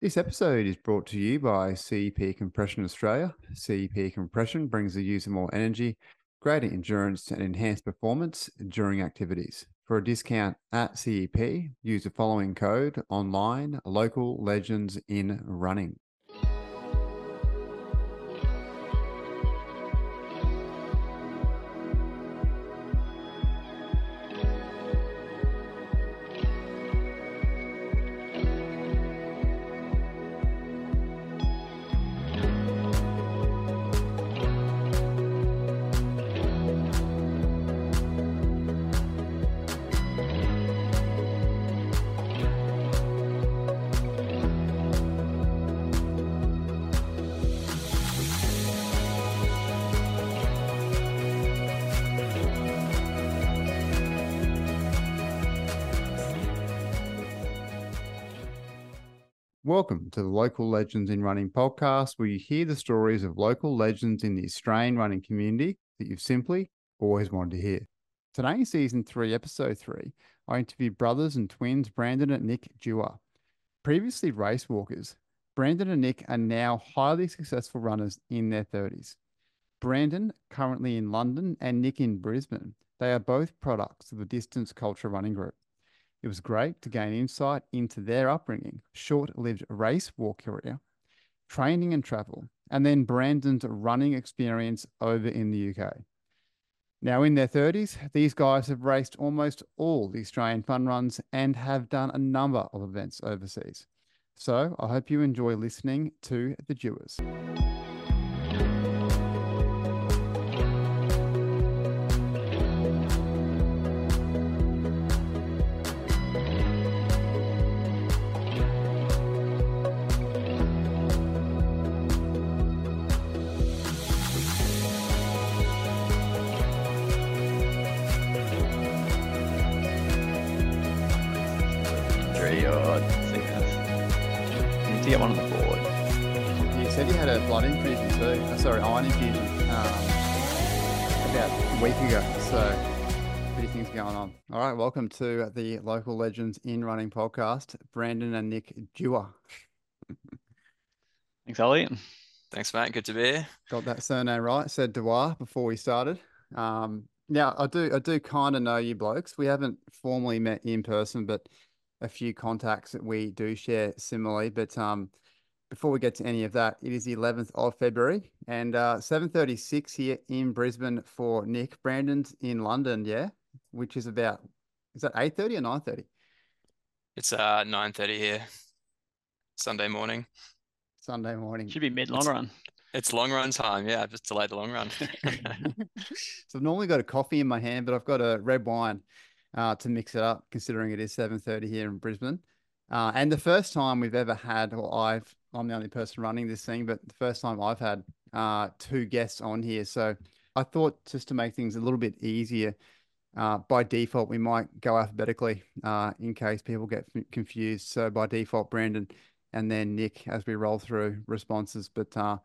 This episode is brought to you by CEP Compression Australia. CEP Compression brings the user more energy, greater endurance, and enhanced performance during activities. For a discount at CEP, use the following code online local legends in running. To the Local Legends in Running podcast, where you hear the stories of local legends in the Australian running community that you've simply always wanted to hear. Today, season three, episode three, I interviewed brothers and twins Brandon and Nick Dewar. Previously race walkers, Brandon and Nick are now highly successful runners in their 30s. Brandon, currently in London, and Nick in Brisbane. They are both products of the Distance Culture Running Group. It was great to gain insight into their upbringing, short lived race war career, training and travel, and then Brandon's running experience over in the UK. Now, in their 30s, these guys have raced almost all the Australian fun runs and have done a number of events overseas. So I hope you enjoy listening to the Dewars. Three or six. Need to get one on the board. You said you had a blood infusion too. Oh, sorry, iron infusion um, about a week ago. So, pretty things going on. All right, welcome to the Local Legends in Running podcast. Brandon and Nick Dewar. Thanks, Ollie. Thanks, mate. Good to be here. Got that surname right. Said Dewar before we started. Um, now I do, I do kind of know you blokes. We haven't formally met in person, but a few contacts that we do share similarly. But um, before we get to any of that, it is the 11th of February and uh, 7:36 here in Brisbane for Nick. Brandon's in London, yeah, which is about is that 8:30 or 9:30? It's uh 9:30 here, Sunday morning. Sunday morning. Should be mid long It's- run. It's long run time. Yeah, I've just delayed the long run. so I've normally got a coffee in my hand, but I've got a red wine uh, to mix it up, considering it is 7:30 here in Brisbane. Uh, and the first time we've ever had, or I've, I'm the only person running this thing, but the first time I've had uh, two guests on here. So I thought just to make things a little bit easier, uh, by default, we might go alphabetically uh, in case people get confused. So by default, Brandon and then Nick as we roll through responses. But uh,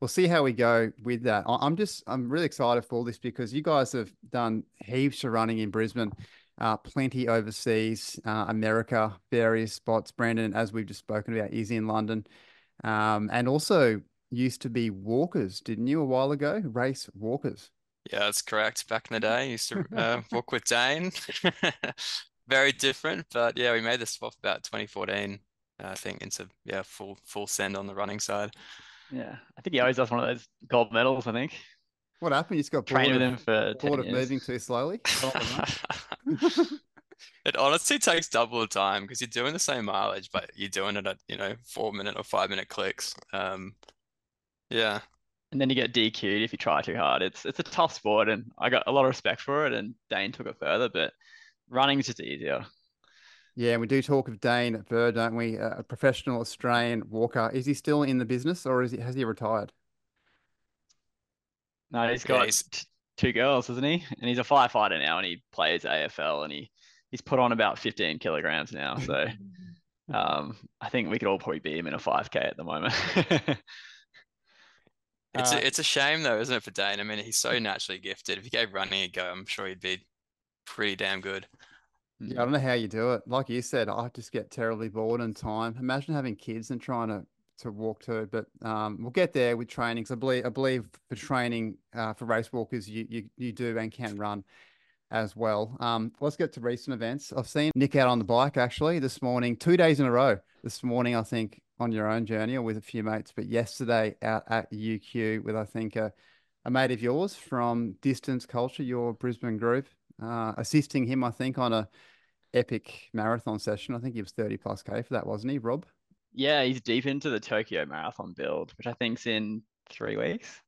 we'll see how we go with that. I- I'm just, I'm really excited for this because you guys have done heaps of running in Brisbane, uh, plenty overseas, uh, America, various spots. Brandon, as we've just spoken about, is in London, um, and also used to be walkers, didn't you, a while ago? Race walkers. Yeah, that's correct. Back in the day, I used to uh, walk with Dane. Very different, but yeah, we made the swap about 2014, I think, into yeah, full full send on the running side. Yeah, I think he always does one of those gold medals. I think. What happened? You just got bored Trained with of, him for bored of years. moving too slowly? It honestly takes double the time because you're doing the same mileage, but you're doing it at, you know, four minute or five minute clicks. Um, yeah. And then you get DQ'd if you try too hard. It's it's a tough sport, and I got a lot of respect for it. And Dane took it further, but running's just easier. Yeah, and we do talk of Dane at Bird, don't we? Uh, A professional Australian walker. Is he still in the business or is he, has he retired? No, he's got he's- t- two girls, isn't he? And he's a firefighter now, and he plays AFL, and he he's put on about 15 kilograms now. So um, I think we could all probably beat him in a 5K at the moment. It's Uh, a, it's a shame though, isn't it, for Dane? I mean, he's so naturally gifted. If he gave running a go, I'm sure he'd be pretty damn good. Yeah, I don't know how you do it. Like you said, I just get terribly bored in time. Imagine having kids and trying to to walk to, but um, we'll get there with training. So I believe I believe for training uh, for race walkers, you you you do and can run as well. Um, let's get to recent events. I've seen Nick out on the bike actually this morning, two days in a row. This morning, I think on your own journey or with a few mates, but yesterday out at UQ with I think a, a mate of yours from Distance Culture, your Brisbane group, uh, assisting him I think on a epic marathon session. I think he was 30 plus K for that, wasn't he, Rob? Yeah, he's deep into the Tokyo Marathon build, which I think's in three weeks.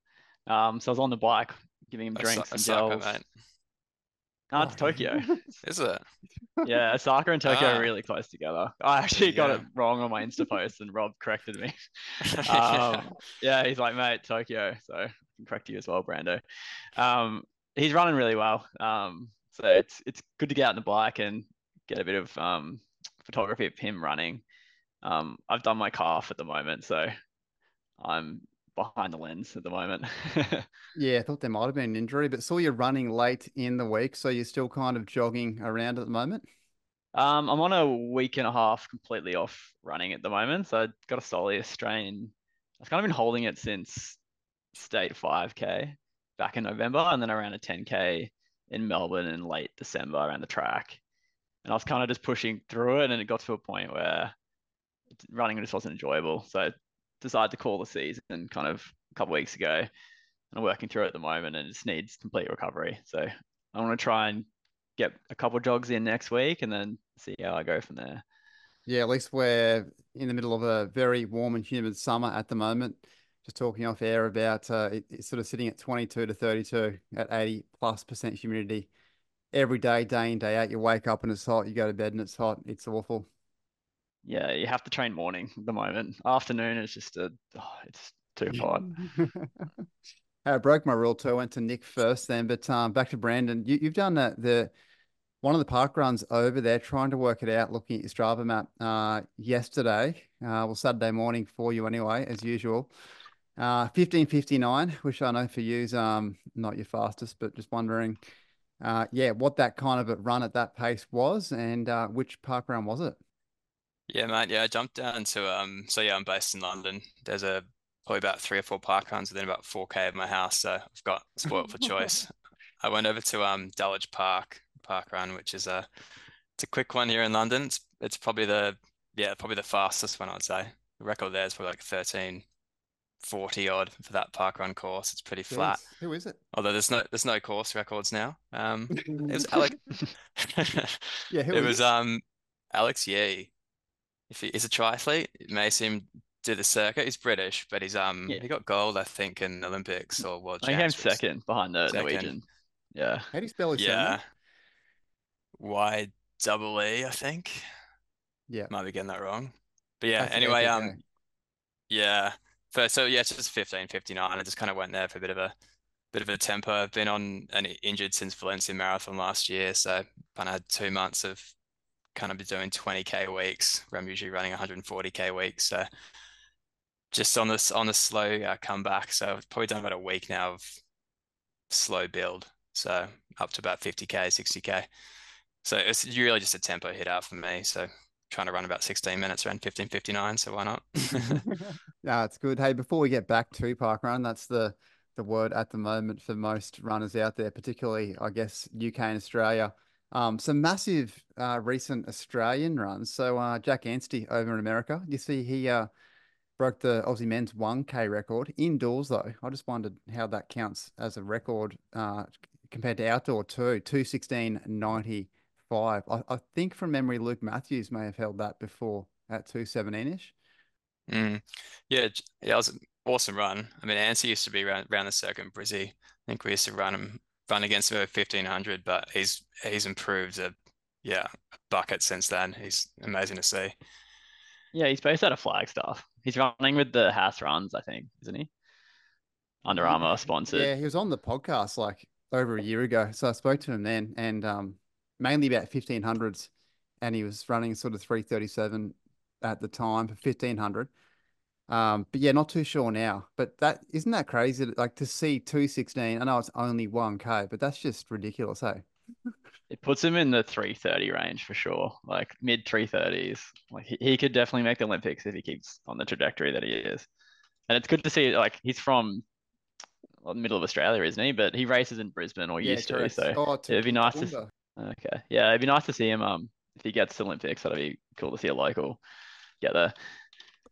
Um, so I was on the bike giving him drinks and Osaka, gels. mate. No, it's Tokyo. Is it? yeah, Osaka and Tokyo Ah. are really close together. I actually got it wrong on my Insta post, and Rob corrected me. Yeah. Um, yeah, he's like, mate, Tokyo. So I can correct you as well, Brando. Um, he's running really well. Um, so it's it's good to get out on the bike and get a bit of um, photography of him running. Um, I've done my calf at the moment, so I'm behind the lens at the moment. Yeah, I thought there might have been an injury, but saw you running late in the week, so you're still kind of jogging around at the moment. Um, I'm on a week and a half completely off running at the moment. So I got a soleus strain. I've kind of been holding it since state 5K back in November and then around a 10K in Melbourne in late December around the track. And I was kind of just pushing through it and it got to a point where running just wasn't enjoyable. So I decided to call the season kind of a couple weeks ago. And I'm working through it at the moment and it just needs complete recovery. So I want to try and get a couple jogs in next week and then see how I go from there. Yeah, at least we're in the middle of a very warm and humid summer at the moment. Just talking off air about uh, it, it's sort of sitting at 22 to 32 at 80 plus percent humidity every day, day in, day out. You wake up and it's hot, you go to bed and it's hot. It's awful. Yeah, you have to train morning at the moment. Afternoon is just a, oh, it's too hot. I broke my rule too. I went to Nick first then, but um, back to Brandon. You, you've done the, the one of the park runs over there, trying to work it out, looking at your Strava map uh, yesterday, uh, well, Saturday morning for you anyway, as usual. Uh, 1559, which I know for you is um, not your fastest, but just wondering, uh, yeah, what that kind of a run at that pace was and uh, which park run was it? Yeah, mate. Yeah, I jumped down to um. So yeah, I'm based in London. There's a probably about three or four park runs within about 4k of my house, so I've got spoilt for choice. I went over to um Dulwich Park park run, which is a it's a quick one here in London. It's it's probably the yeah probably the fastest one I'd say. The record there is probably like 13, 40 odd for that park run course. It's pretty flat. Jeez, Who is it? Although there's no there's no course records now. Um, it was Alex. Yeah, who it was it? um Alex Yee. If he is a triathlete, it may seem do the circuit. He's British, but he's um Yeah. he got gold, I think, in Olympics or World I think he came second behind the Second. Norwegian. Yeah. How do you spell his name? Yeah. surname? Y double E, I think. Yeah. Might be getting that wrong. But yeah, That's anyway, um yeah. First, so yeah, it's just 15, 59. I just kind of went there for a bit of a bit of a tempo. I've been on and injured since Valencia Marathon last year, so kind of had two months of kind of doing 20k weeks where I'm usually running 140k weeks. So just on this on the slow uh, comeback. So I've probably done about a week now of slow build. So up to about 50k, 60k. So it's really just a tempo hit out for me. So trying to run about 16 minutes around 15:59. So why not? Yeah, it's good. Hey, before we get back to park run, that's the the word at the moment for most runners out there, particularly I guess UK and Australia. Um, some massive uh, recent Australian runs. So uh, Jack Anstey over in America, you see he uh, broke the Aussie men's 1K record indoors though. I just wondered how that counts as a record uh, compared to outdoor too. 216.95. I, I think from memory, Luke Matthews may have held that before at 217 ish. Mm. Yeah, yeah, it was an awesome run. I mean, Anstey used to be around, around the circuit in Brizzy. I think we used to run him run against him over 1500, but he's he's improved a yeah, a bucket since then. He's amazing to see. Yeah, he's based out of Flagstaff. He's running with the House Runs, I think, isn't he? Under Armour sponsored. Yeah, he was on the podcast like over a year ago. So I spoke to him then and um, mainly about 1500s. And he was running sort of 337 at the time for 1500. Um, but yeah, not too sure now. But that isn't that crazy? Like to see 216. I know it's only 1K, but that's just ridiculous, hey? it puts him in the 330 range for sure, like mid 330s. Like he, he could definitely make the Olympics if he keeps on the trajectory that he is. And it's good to see, like, he's from well, middle of Australia, isn't he? But he races in Brisbane or Yeah, used to. So Oh, to it'd be nice to. Toowoomba. Okay. Yeah, it'd be nice to see him. Um, if he gets to Olympics, that'd be cool to see a local get there.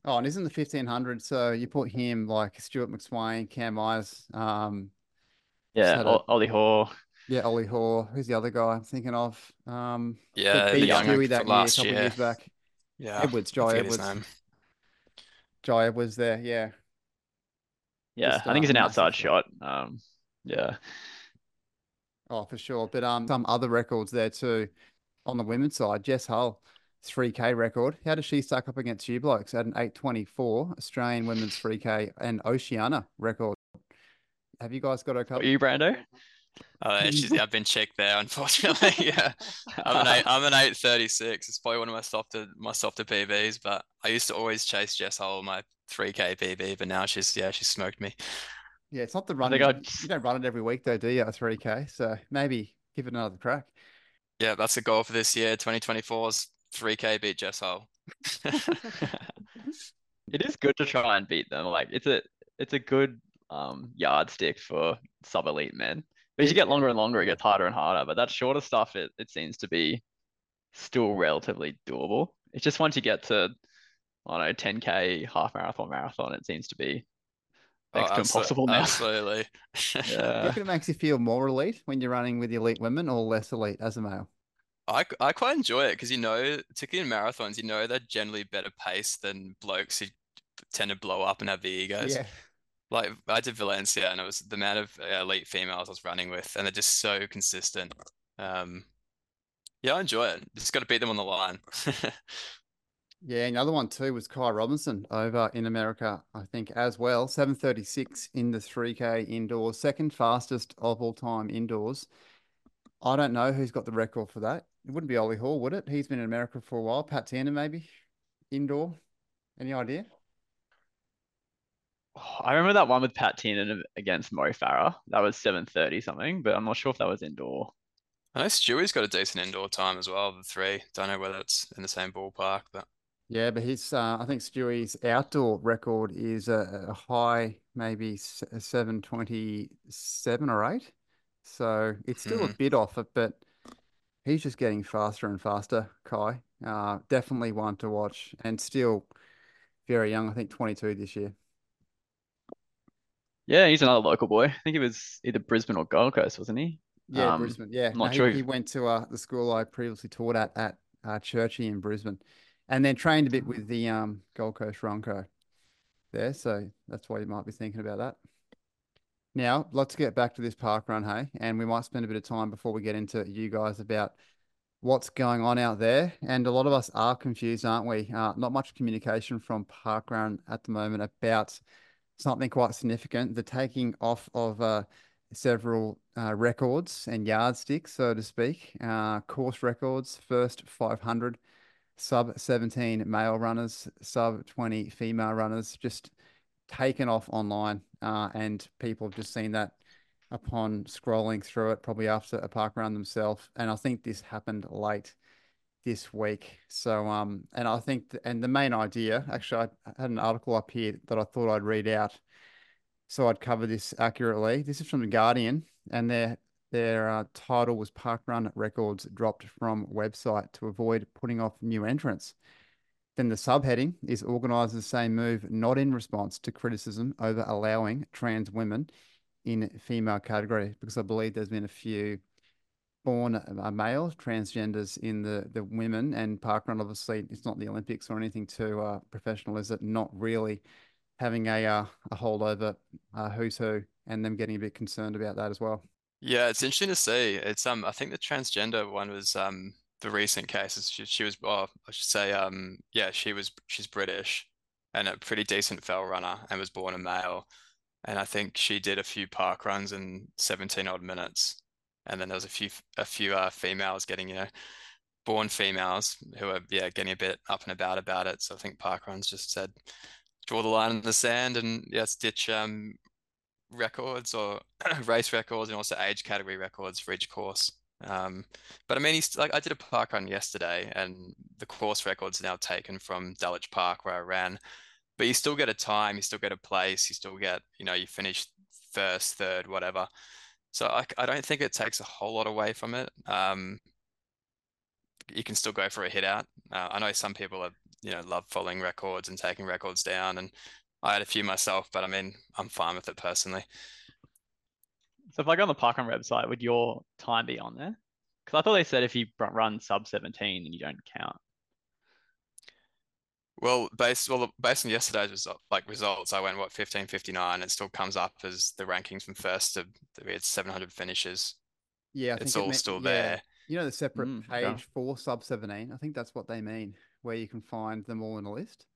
Oh, and isn't the fifteen hundred? So you put him like Stewart McSweyn, Cam Myers, um, Yeah, had Ollie Hoare. yeah, Ollie Hoare. Who's the other guy I'm thinking of? Um, Yeah, that the beat young Stewie from that year, a last couple of year. years back. Yeah, Edwards, I Jye Edwards. name. Jye Edwards there. Yeah, Yeah, Just, I think he's uh, an massive outside shot. shot. Um, yeah. oh for sure. But um, some other records there too. On the women's side, Jess Hull, 3K record. How does she stack up against you blokes at an 824 Australian women's 3K and Oceania record? Have you guys got a couple? Are you, Brando? Uh, she's, I've been checked there, unfortunately. yeah, I'm an eight, I'm an eight thirty six. It's probably one of my softer my softer PBs, but I used to always chase Jess Hull my three K PB, but now she's yeah she's smoked me. Yeah, it's not the running. I... You don't run it every week though, do you? Three K, so maybe give it another crack. Yeah, that's the goal for this year. 2024 is 3K beat Jess Hull. it is good to try and beat them. Like it's a it's a good um, yardstick for sub elite men. But as you get longer and longer, it gets harder and harder. But that shorter stuff, it, it seems to be still relatively doable. It's just once you get to I don't know 10k half marathon, marathon, it seems to be oh, next oh, to impossible now. Absolutely. yeah. Do you think it makes you feel more elite when you're running with elite women or less elite as a male? I, I quite enjoy it because you know, particularly in marathons, you know they're generally better pace than blokes who tend to blow up and have the egos. Yeah. Like I did Valencia, and it was the amount of uh, elite females I was running with, and they're just so consistent. Um, yeah, I enjoy it. Just got to beat them on the line. Yeah, another one too was Ky Robinson over in America, I think, as well. 736 in the 3K indoors, second fastest of all time indoors. I don't know who's got the record for that. It wouldn't be Ollie Hoare, would it? He's been in America for a while. Pat Tiernan, maybe indoor. Any idea? I remember that one with Pat Tiernan against Mo Farah. That was 7:30 something, but I'm not sure if that was indoor. I know Stewie's got a decent indoor time as well, the three. Don't know whether it's in the same ballpark, but Yeah, but his, uh, I think Stewie's outdoor record is a, a high, maybe 727 or 8. So it's still a Hmm. bit off it, but he's just getting faster and faster, Ky. Uh, definitely one to watch and still very young. I think 22 this year. Yeah, he's another local boy. I think he was either Brisbane or Gold Coast, wasn't he? Yeah, Um, Brisbane. Yeah, I'm no, not he, sure he if- went to uh, the school I previously taught at at uh, Churchie in Brisbane, and then trained a bit with the um, Gold Coast Ronco there. So that's why you might be thinking about that. Now let's get back to this park run, hey, and we might spend a bit of time before we get into you guys about what's going on out there. And a lot of us are confused, aren't we? Uh, not much communication from park run at the moment about something quite significant the taking off of uh, several uh, records and yardsticks, so to speak. Uh, course records, first 500, sub 17 male runners, sub 20 female runners, just taken off online. Uh, and people have just seen that upon scrolling through it, probably after a park run themselves. And I think this happened late this week. So, um, and I think, th- and the main idea, actually, I had an article up here that I thought I'd read out, so I'd cover this accurately. This is from the Guardian, and their their uh, title was "Park Run Records Dropped from Website to Avoid Putting Off New Entrants." Then the subheading is organisers say move not in response to criticism over allowing trans women in female category, because I believe there's been a few born uh, males, transgenders in the the women and parkrun. Obviously, it's not the Olympics or anything too uh, professional, is it? Not really having a uh, a holdover uh, who's who, and them getting a bit concerned about that as well. Yeah, it's interesting to see. It's um, I think the transgender one was um the recent cases. She she was, oh, I should say um, yeah, she was she's British and a pretty decent fell runner and was born a male. And I think she did a few park runs in 17 odd minutes. And then there was a few a few uh females getting, you know, born females who are yeah getting a bit up and about about it. So I think park runs just said draw the line in the sand and yeah, ditch um records or race records and also age category records for each course. Um, but I mean, he's like I did a park run yesterday, and the course record's now taken from Dulwich Park where I ran. But you still get a time, you still get a place, you still get, you know, you finish first, third, whatever. So I, I don't think it takes a whole lot away from it. Um, you can still go for a hit out. Uh, I know some people are, you know, love following records and taking records down, and I had a few myself, but I mean, I'm fine with it personally. So if I go on the parkrun website, would your time be on there? Because I thought they said if you run sub 17, then you don't count. Well, based well based on yesterday's result, like results, I went what 1559. It still comes up as the rankings from first to we had 700 finishes. Yeah, I it's think all it still yeah. there. You know the separate Mm, page okay. for sub 17? I think that's what they mean, where you can find them all in a list.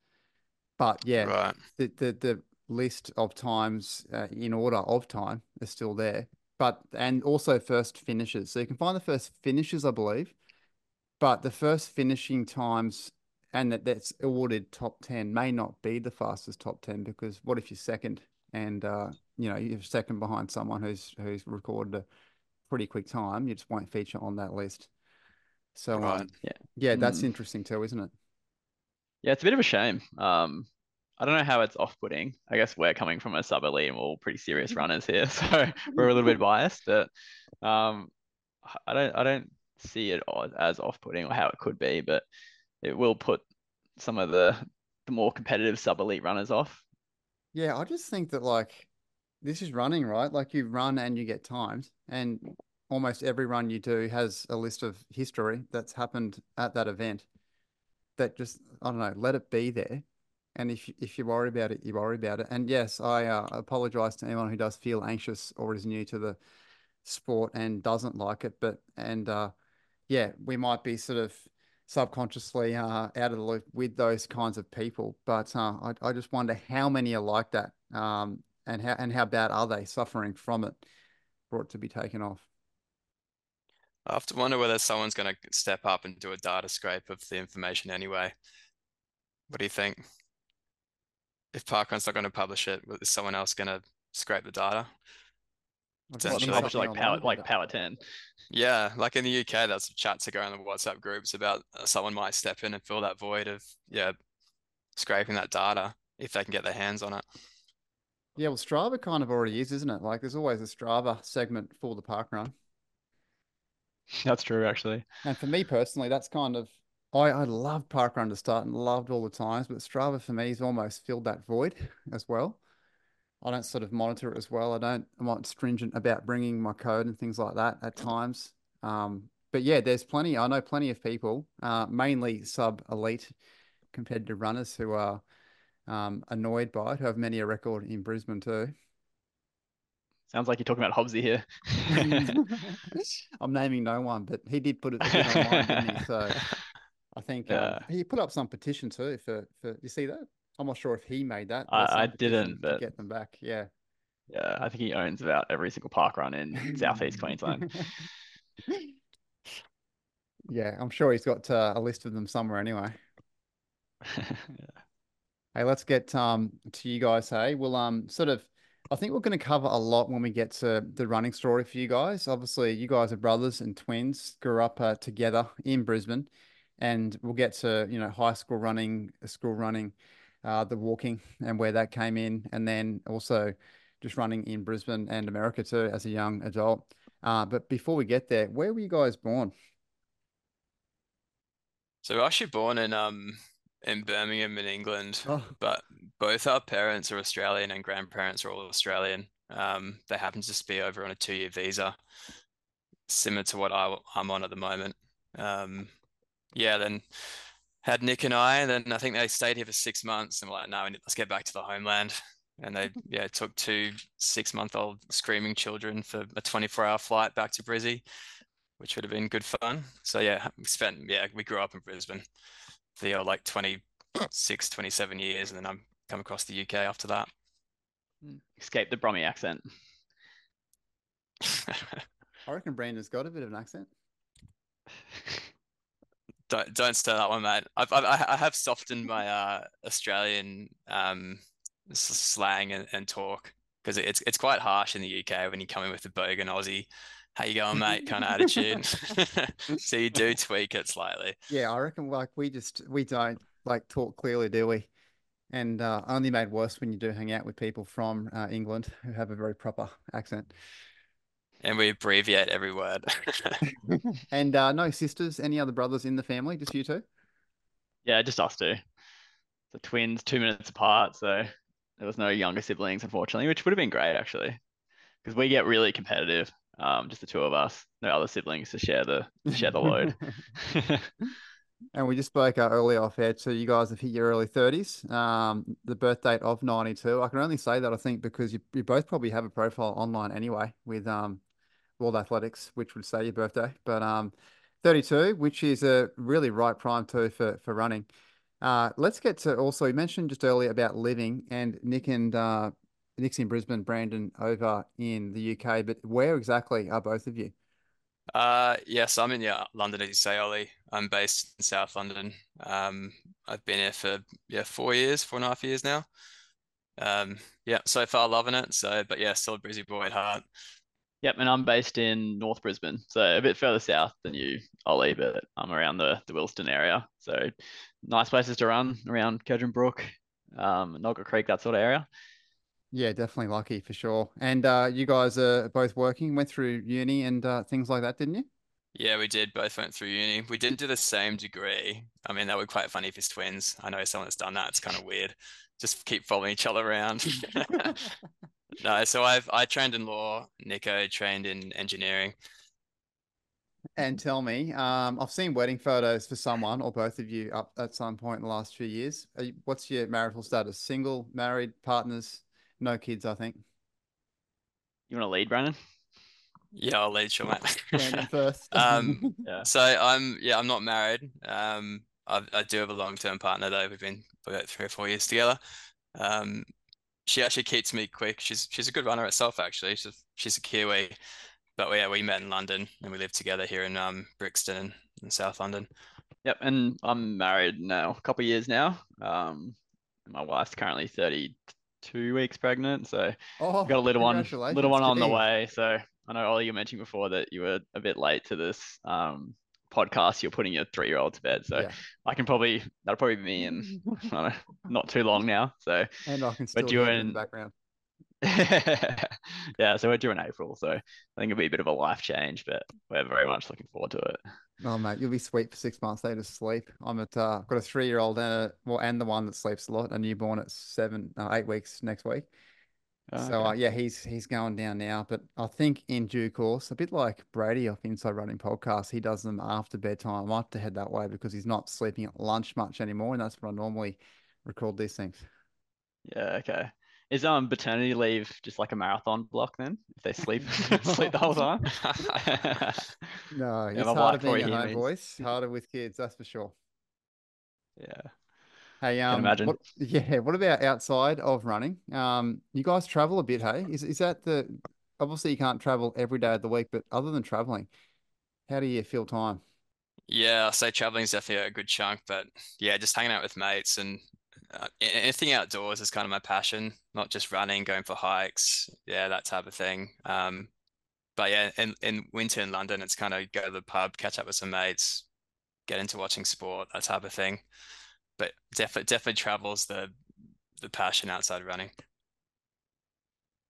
But yeah, Right. the, the, the list of times uh, in order of time is still there. But, and also first finishes. So you can find the first finishes, I believe. But the first finishing times and that that's awarded top 10 may not be the fastest top 10 because what if you're second and, uh, you know, you're second behind someone who's, who's recorded a pretty quick time, you just won't feature on that list. So, Right. um, Yeah. yeah, that's Mm. interesting too, isn't it? Yeah, it's a bit of a shame. Um, I don't know how it's off-putting. I guess we're coming from a sub elite and we're all pretty serious runners here, so we're a little bit biased. But um, I don't I don't see it as off-putting or how it could be, but it will put some of the the more competitive sub elite runners off. Yeah, I just think that like this is running, right? Like you run and you get timed, and almost every run you do has a list of history that's happened at that event. That just I don't know, let it be there. And if if you worry about it, you worry about it. And yes, I uh, apologize to anyone who does feel anxious or is new to the sport and doesn't like it. But and uh, yeah, we might be sort of subconsciously uh, out of the loop with those kinds of people. But uh, I, I just wonder how many are like that, um, and how and how bad are they suffering from it for it to be taken off? I have to wonder whether someone's going to step up and do a data scrape of the information anyway. What do you think? If Parkrun's not going to publish it, is someone else going to scrape the data? I've Essentially. seen Publish like online power like that. Power Ten. Yeah, like in the UK, there's chats that go in the WhatsApp groups about uh, someone might step in and fill that void of, yeah, scraping that data if they can get their hands on it. Yeah, well, Strava kind of already is, isn't it? Like, there's always a Strava segment for the park run. That's true, actually. And for me personally, that's kind of I, I love parkrun to start and loved all the times, but Strava for me has almost filled that void as well. I don't sort of monitor it as well. I don't. I'm not stringent about bringing my code and things like that at times. Um, but yeah, there's plenty. I know plenty of people, uh, mainly sub elite competitive runners who are um, annoyed by it, who have many a record in Brisbane too. Sounds like you're talking about Hobbsy here. I'm naming no one, but he did put it a bit online, didn't he? So I think um, he put up some petition too for for you see that? I'm not sure if he made that. I- I didn't, but- get them back. Yeah. Yeah, I think he owns about every single park run in southeast Queensland. yeah, I'm sure he's got uh, a list of them somewhere anyway. Hey, let's get um to you guys. Hey, we'll um sort of. I think we're going to cover a lot when we get to the running story for you guys. Obviously, you guys are brothers and twins, grew up uh, together in Brisbane, and we'll get to you know high school running, school running, uh, the walking, and where that came in, and then also just running in Brisbane and America too as a young adult. Uh, but before we get there, where were you guys born? So we're actually born in um in Birmingham in England, Oh, but both our parents are Australian and grandparents are all Australian. Um, they happen to just be over on a two-year visa, similar to what I, I'm on at the moment. Um, yeah, then had Nick and I, and then I think they stayed here for six months, and we're like, no, we let's get back to the homeland. And they, yeah, took two six-month-old screaming children for a 24-hour flight back to Brizzy, which would have been good fun. So yeah, we spent, yeah, we grew up in Brisbane for uh, like 26, 27 years, and then I'm come across the UK after that. Escape the Brummie accent. I reckon Brandon's got a bit of an accent. Don't don't stir that one, mate. I've, I've I have softened my uh Australian um slang and, and talk because it's it's quite harsh in the UK when you come in with the bogan Aussie. how you going, mate? kind of attitude. so you do tweak it slightly. Yeah, I reckon like we just we don't like talk clearly, do we? And uh, only made worse when you do hang out with people from uh, England who have a very proper accent. And we abbreviate every word. and uh, no sisters, any other brothers in the family? Just you two? Yeah, just us two. The twins, two minutes apart, so there was no younger siblings, unfortunately, which would have been great actually, because we get really competitive. Um, just the two of us, no other siblings to share the to share the load. and we just spoke uh, earlier off air, so you guys have hit your early thirties. Um, the birth date of ninety two. I can only say that I think because you you both probably have a profile online anyway with um World Athletics, which would say your birthday, but um. 32, which is a really right prime too for for running. Uh, let's get to also, you mentioned just earlier about living and Nick and uh, Nick's in Brisbane, Brandon over in the UK, but where exactly are both of you? Uh, yes, I'm in yeah, London, as you say, Ollie. I'm based in South London. Um, I've been here for yeah four years, four and a half years now. Um, yeah, so far loving it. So, but yeah, still a busy boy at heart. Yep, and I'm based in North Brisbane, so a bit further south than you, Ollie, but I'm around the, the Wilston area. So nice places to run around Kedron Brook, um, Nogga Creek, that sort of area. Yeah, definitely lucky for sure. And uh, you guys are both working, went through uni and uh, things like that, didn't you? Yeah, we did. Both went through uni. We didn't do the same degree. I mean, that would be quite funny if it's twins. I know someone that's done that. It's kind of weird. Just keep following each other around. No, so I've I trained in law. Nico trained in engineering. And tell me, um, I've seen wedding photos for someone or both of you up at some point in the last few years. You, what's your marital status? Single, married, partners, no kids, I think. You want to lead, Brandon? Yeah, I'll lead, sure, mate. Brandon first. um, yeah. So I'm yeah, I'm not married. Um, I, I do have a long term partner though. We've been about three or four years together. Um, she actually keeps me quick. She's she's a good runner herself, actually. She's she's a Kiwi, but yeah, we met in London and we live together here in um Brixton in South London. Yep, and I'm married now, a couple of years now. Um, my wife's currently 32 weeks pregnant, so oh, got a little one, little one on the way. So I know Ollie, you mentioned before that you were a bit late to this um podcast, you're putting your three year old to bed. So yeah. I can probably that'll probably be me in know, not too long now. So and I can still do in the background. yeah, so we're due in April, so I think it'll be a bit of a life change, but we're very much looking forward to it. Oh mate, you'll be sweet for six months. They just sleep. I'm at uh, I've got a three year old and a, well, and the one that sleeps a lot, a newborn at seven, uh, eight weeks next week. Oh, so uh, yeah, he's he's going down now, but I think in due course, a bit like Brady off Inside Running podcast, he does them after bedtime. I might have to head that way because he's not sleeping at lunch much anymore, and that's when I normally record these things. Yeah, okay. Is um paternity leave just like a marathon block then? If they sleep sleep the whole time? no, it's harder being a home voice. Harder with kids, that's for sure. Yeah. Hey, um, imagine. What, yeah. What about outside of running? Um, you guys travel a bit, hey? Is is that the obviously you can't travel every day of the week, but other than traveling, how do you feel time? Yeah, I say traveling is definitely a good chunk, but yeah, just hanging out with mates and uh, anything outdoors is kind of my passion. Not just running, going for hikes, yeah, that type of thing. Um, but yeah, in in winter in London, it's kind of go to the pub, catch up with some mates, get into watching sport, that type of thing but definitely definitely travels the the passion outside running.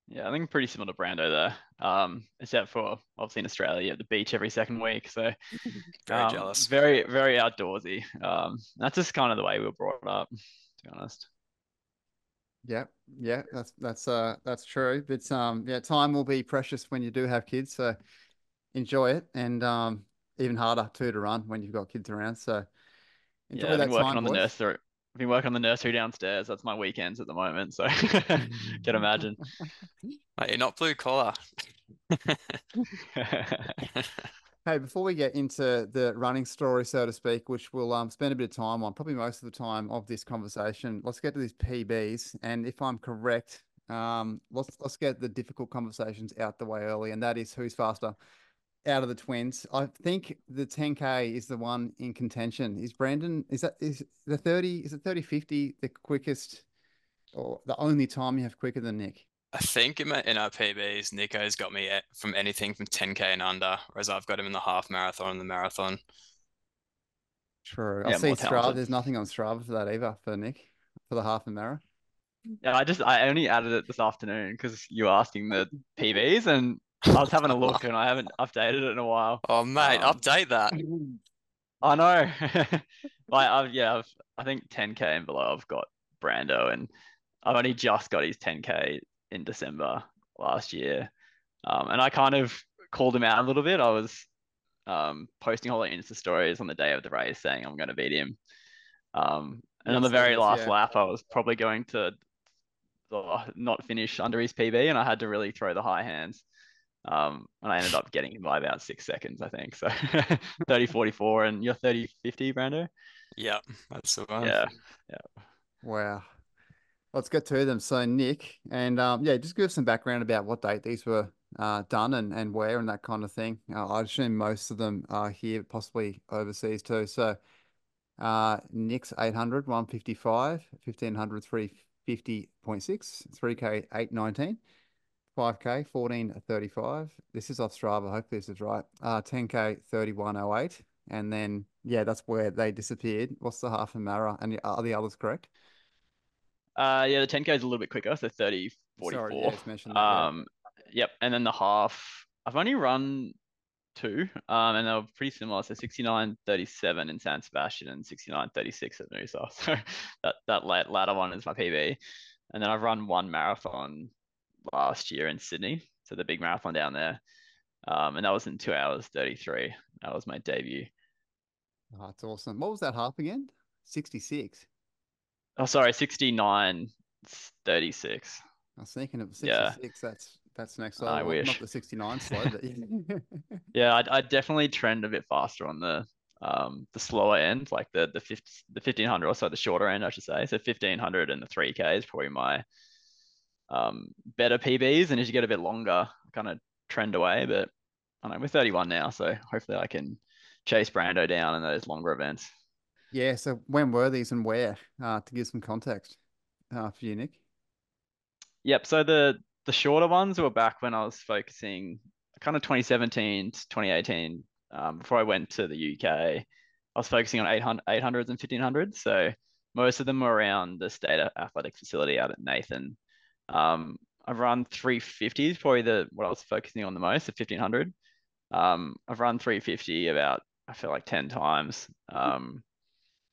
Yeah, I think pretty similar to Brando there. Um, except for obviously in Australia, at the beach every second week. So very um, jealous. Very, very outdoorsy. Um, that's just kind of the way we were brought up, to be honest. Yeah, yeah, that's that's uh that's true. But um, yeah, time will be precious when you do have kids. So enjoy it, and um, even harder too to run when you've got kids around. So Enjoy yeah, I've been working time, on boys. the nursery. I've been working on the nursery downstairs. That's my weekends at the moment. So can imagine. Mate, you're not blue collar. hey, before we get into the running story, so to speak, which we'll um, spend a bit of time on, probably most of the time of this conversation, let's get to these PBs. And if I'm correct, um, let's let's get the difficult conversations out the way early, and that is who's faster out of the twins. I think the 10k is the one in contention. Is Brandon? Is that is the 30? Is it 30 50 the quickest or the only time you have quicker than Nick? I think in, my, in our PBs, Nico's got me at, from anything from 10k and under, whereas I've got him in the half marathon and the marathon. True. I Yeah, see more Strava. There's nothing on Strava for that either for Nick for the half and mara. Yeah, I just I only added it this afternoon because you were asking the PBs and I was having a look and I haven't updated it in a while. Oh mate, Um, update that. I know. Like I've yeah, I've, I think 10k and below I've got Brando and I've only just got his 10k in December last year. Um, and I kind of called him out a little bit. I was um, posting all the Insta stories on the day of the race saying I'm going to beat him. Um, and on the very guess, last yeah. lap, I was probably going to uh, not finish under his PB, and I had to really throw the high hands. Um, and I ended up getting him by about six seconds, I think. So 30 44, and you're 30 50, Brando. Yep, that's the one. Yeah. Wow. Let's get to them. So Nick, and um, yeah, just give us some background about what date these were uh, done and, and where and that kind of thing. Uh, I assume most of them are here, possibly overseas too. So uh, Nick's 800, 155, 1500, 350.6, 3K, 819, 5K, 1435. This is off Strava. Hopefully this is right. Uh, 10K, 3108. And then, yeah, that's where they disappeared. What's the half and mara? And are the others correct? Uh, yeah, the 10K is a little bit quicker, so 30 Sorry, 44. yeah, it's mentioned that, yeah. Um, yep. And then the half, I've only run two, um, and they were pretty similar. So 69 37 in San Sebastian and 69 36 at Noosa. So that, that latter one is my PB. And then I've run one marathon last year in Sydney. So the big marathon down there. Um, and that was in two hours 33. That was my debut. Oh, that's awesome. What was that half again? 66. Oh, sorry, 69 36. I was thinking of was Yeah. 66. That's that's next I. Well, wish. Not the 69 slow, but yeah. Yeah, I'd, I'd definitely trend a bit faster on the um the slower end, like the the 50, the fifteen hundred, or so the shorter end, I should say. So fifteen hundred and the three K is probably my um better PBs, and as you get a bit longer, kind of trend away. But I don't know, we're thirty one now, so hopefully I can chase Brando down in those longer events. yeah. So when were these and where? Uh, to give some context uh, for you, Nick. Yep. So the the shorter ones were back when I was focusing kind of 2017 to 2018. Um, before I went to the UK, I was focusing on 800, 800s and 1500s. So most of them were around the state athletic facility out at Nathan. Um, I've run 350s, probably the what I was focusing on the most, the 1500. Um, I've run 350 about I feel like 10 times. Um,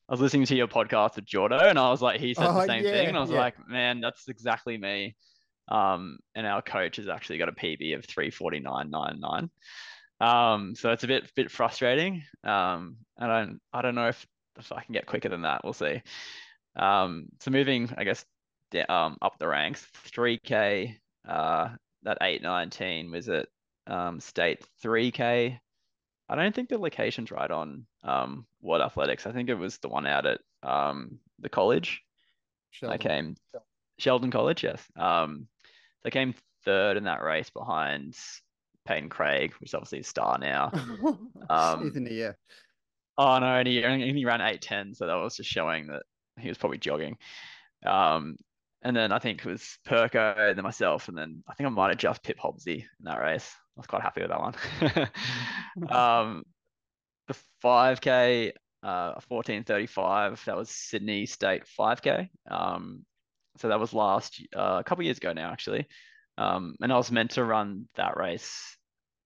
I was listening to your podcast with Jordo, and I was like, he said Oh, the same thing, and I was yeah. like, man, that's exactly me. Um, and our coach has actually got a PB of 349.99. Um, so it's a bit bit frustrating. Um, I don't I don't know if if I can get quicker than that. We'll see. Um, so moving, I guess, um, up the ranks, 3K, uh, that 819 was at um, state 3K. I don't think the location's right on um, World Athletics. I think it was the one out at um, the college. I Sheldon. came Sheldon College, yes. Um, they came third in that race behind Peyton Craig, which is obviously a star now. Um, Isn't he? Yeah. Oh no, and he only he ran eight ten, so that was just showing that he was probably jogging. Um, and then I think it was Perko, and then myself, and then I think I might have just Pip Hobbsy in that race. I was quite happy with that one. um, the five k, uh, fourteen thirty five. That was Sydney State five k. Um, so that was last uh, a couple years ago now, actually. Um, and I was meant to run that race,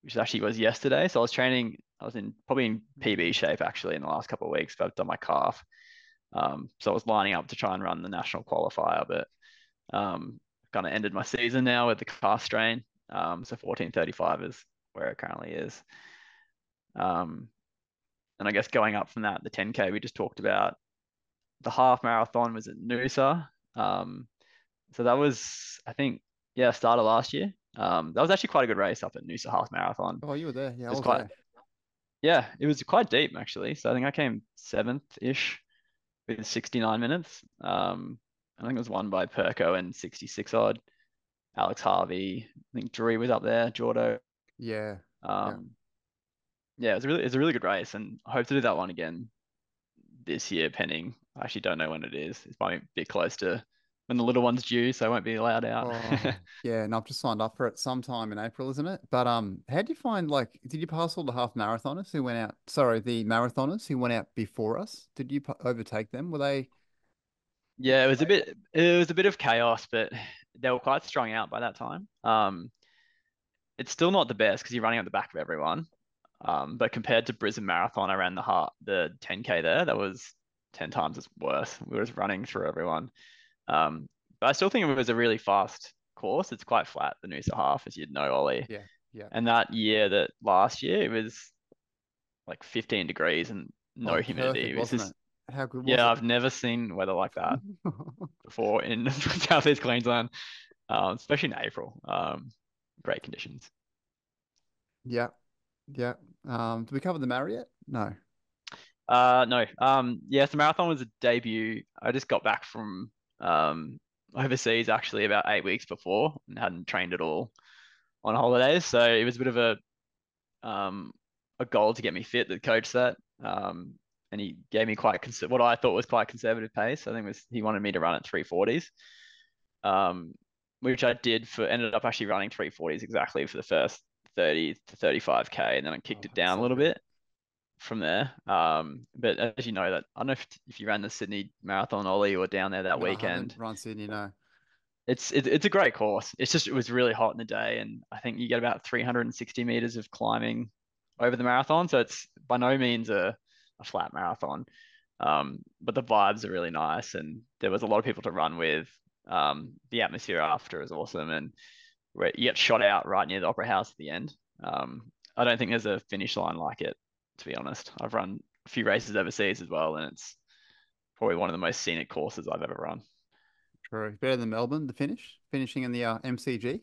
which actually was yesterday. So I was training. I was in probably in PB shape actually in the last couple of weeks, but I've done my calf. Um, so I was lining up to try and run the national qualifier, but um, kind of ended my season now with the calf strain. Um, so 1435 is where it currently is. Um, and I guess going up from that, the 10K we just talked about, the half marathon was at Noosa. Um, so that was, I think, yeah, started last year. Um, that was actually quite a good race up at Noosa Half Marathon. Oh, you were there. Yeah, I It's was quite- there. Yeah, it was quite deep actually. So I think I came seventh-ish with 69 minutes. Um, I think it was won by Perko and 66 odd. Alex Harvey, I think Drury was up there, Jordo. Yeah. Um, yeah, it was a really, it's a really good race, and I hope to do that one again this year, pending. I actually don't know when it is. It's probably a bit close to when the little one's due, so I won't be allowed out. Oh, yeah, and I've just signed up for it sometime in April, isn't it? But um, how do you find like did you pass all the half marathoners who went out? Sorry, the marathoners who went out before us. Did you overtake them? Were they? Yeah, it was a bit it was a bit of chaos, but they were quite strung out by that time. Um, it's still not the best because you're running at the back of everyone. Um, but compared to Brisbane Marathon, I ran the heart the 10k there. That was 10 times as worse. We were just running through everyone. Um, but I still think it was a really fast course. It's quite flat, the Noosa half, as you'd know, Ollie. Yeah, yeah. And that year, that last year, it was like 15 degrees and no Oh, humidity. perfect, It was wasn't just, it? How good was yeah, it? I've never seen weather like that before in Southeast Queensland, um, especially in April. Um, great conditions. Yeah, yeah. Um, did we cover the Marriott? No. Uh, no. Um, yes, the marathon was a debut. I just got back from um overseas actually about eight weeks before and hadn't trained at all on holidays. So it was a bit of a um a goal to get me fit. The coach set. Um, and he gave me quite cons- what I thought was quite conservative pace. I think was he wanted me to run at 340s. Um, which I did for ended up actually running 340s exactly for the first 30 to 35k, and then I kicked Oh, it down a little bit from there. Um, but as you know that I don't know if, if you ran the Sydney Marathon Ollie or down there that No, weekend. Run Sydney, no. It's it, it's a great course. It's just it was really hot in the day, and I think you get about 360 meters of climbing over the marathon. So it's by no means a, a flat marathon. Um, but the vibes are really nice, and there was a lot of people to run with. Um, the atmosphere after is awesome, and you get shot out right near the Opera House at the end. Um, I don't think there's a finish line like it, to be honest. I've run a few races overseas as well, and it's probably one of the most scenic courses I've ever run. True. Better than Melbourne, the finish? Finishing in the uh, MCG?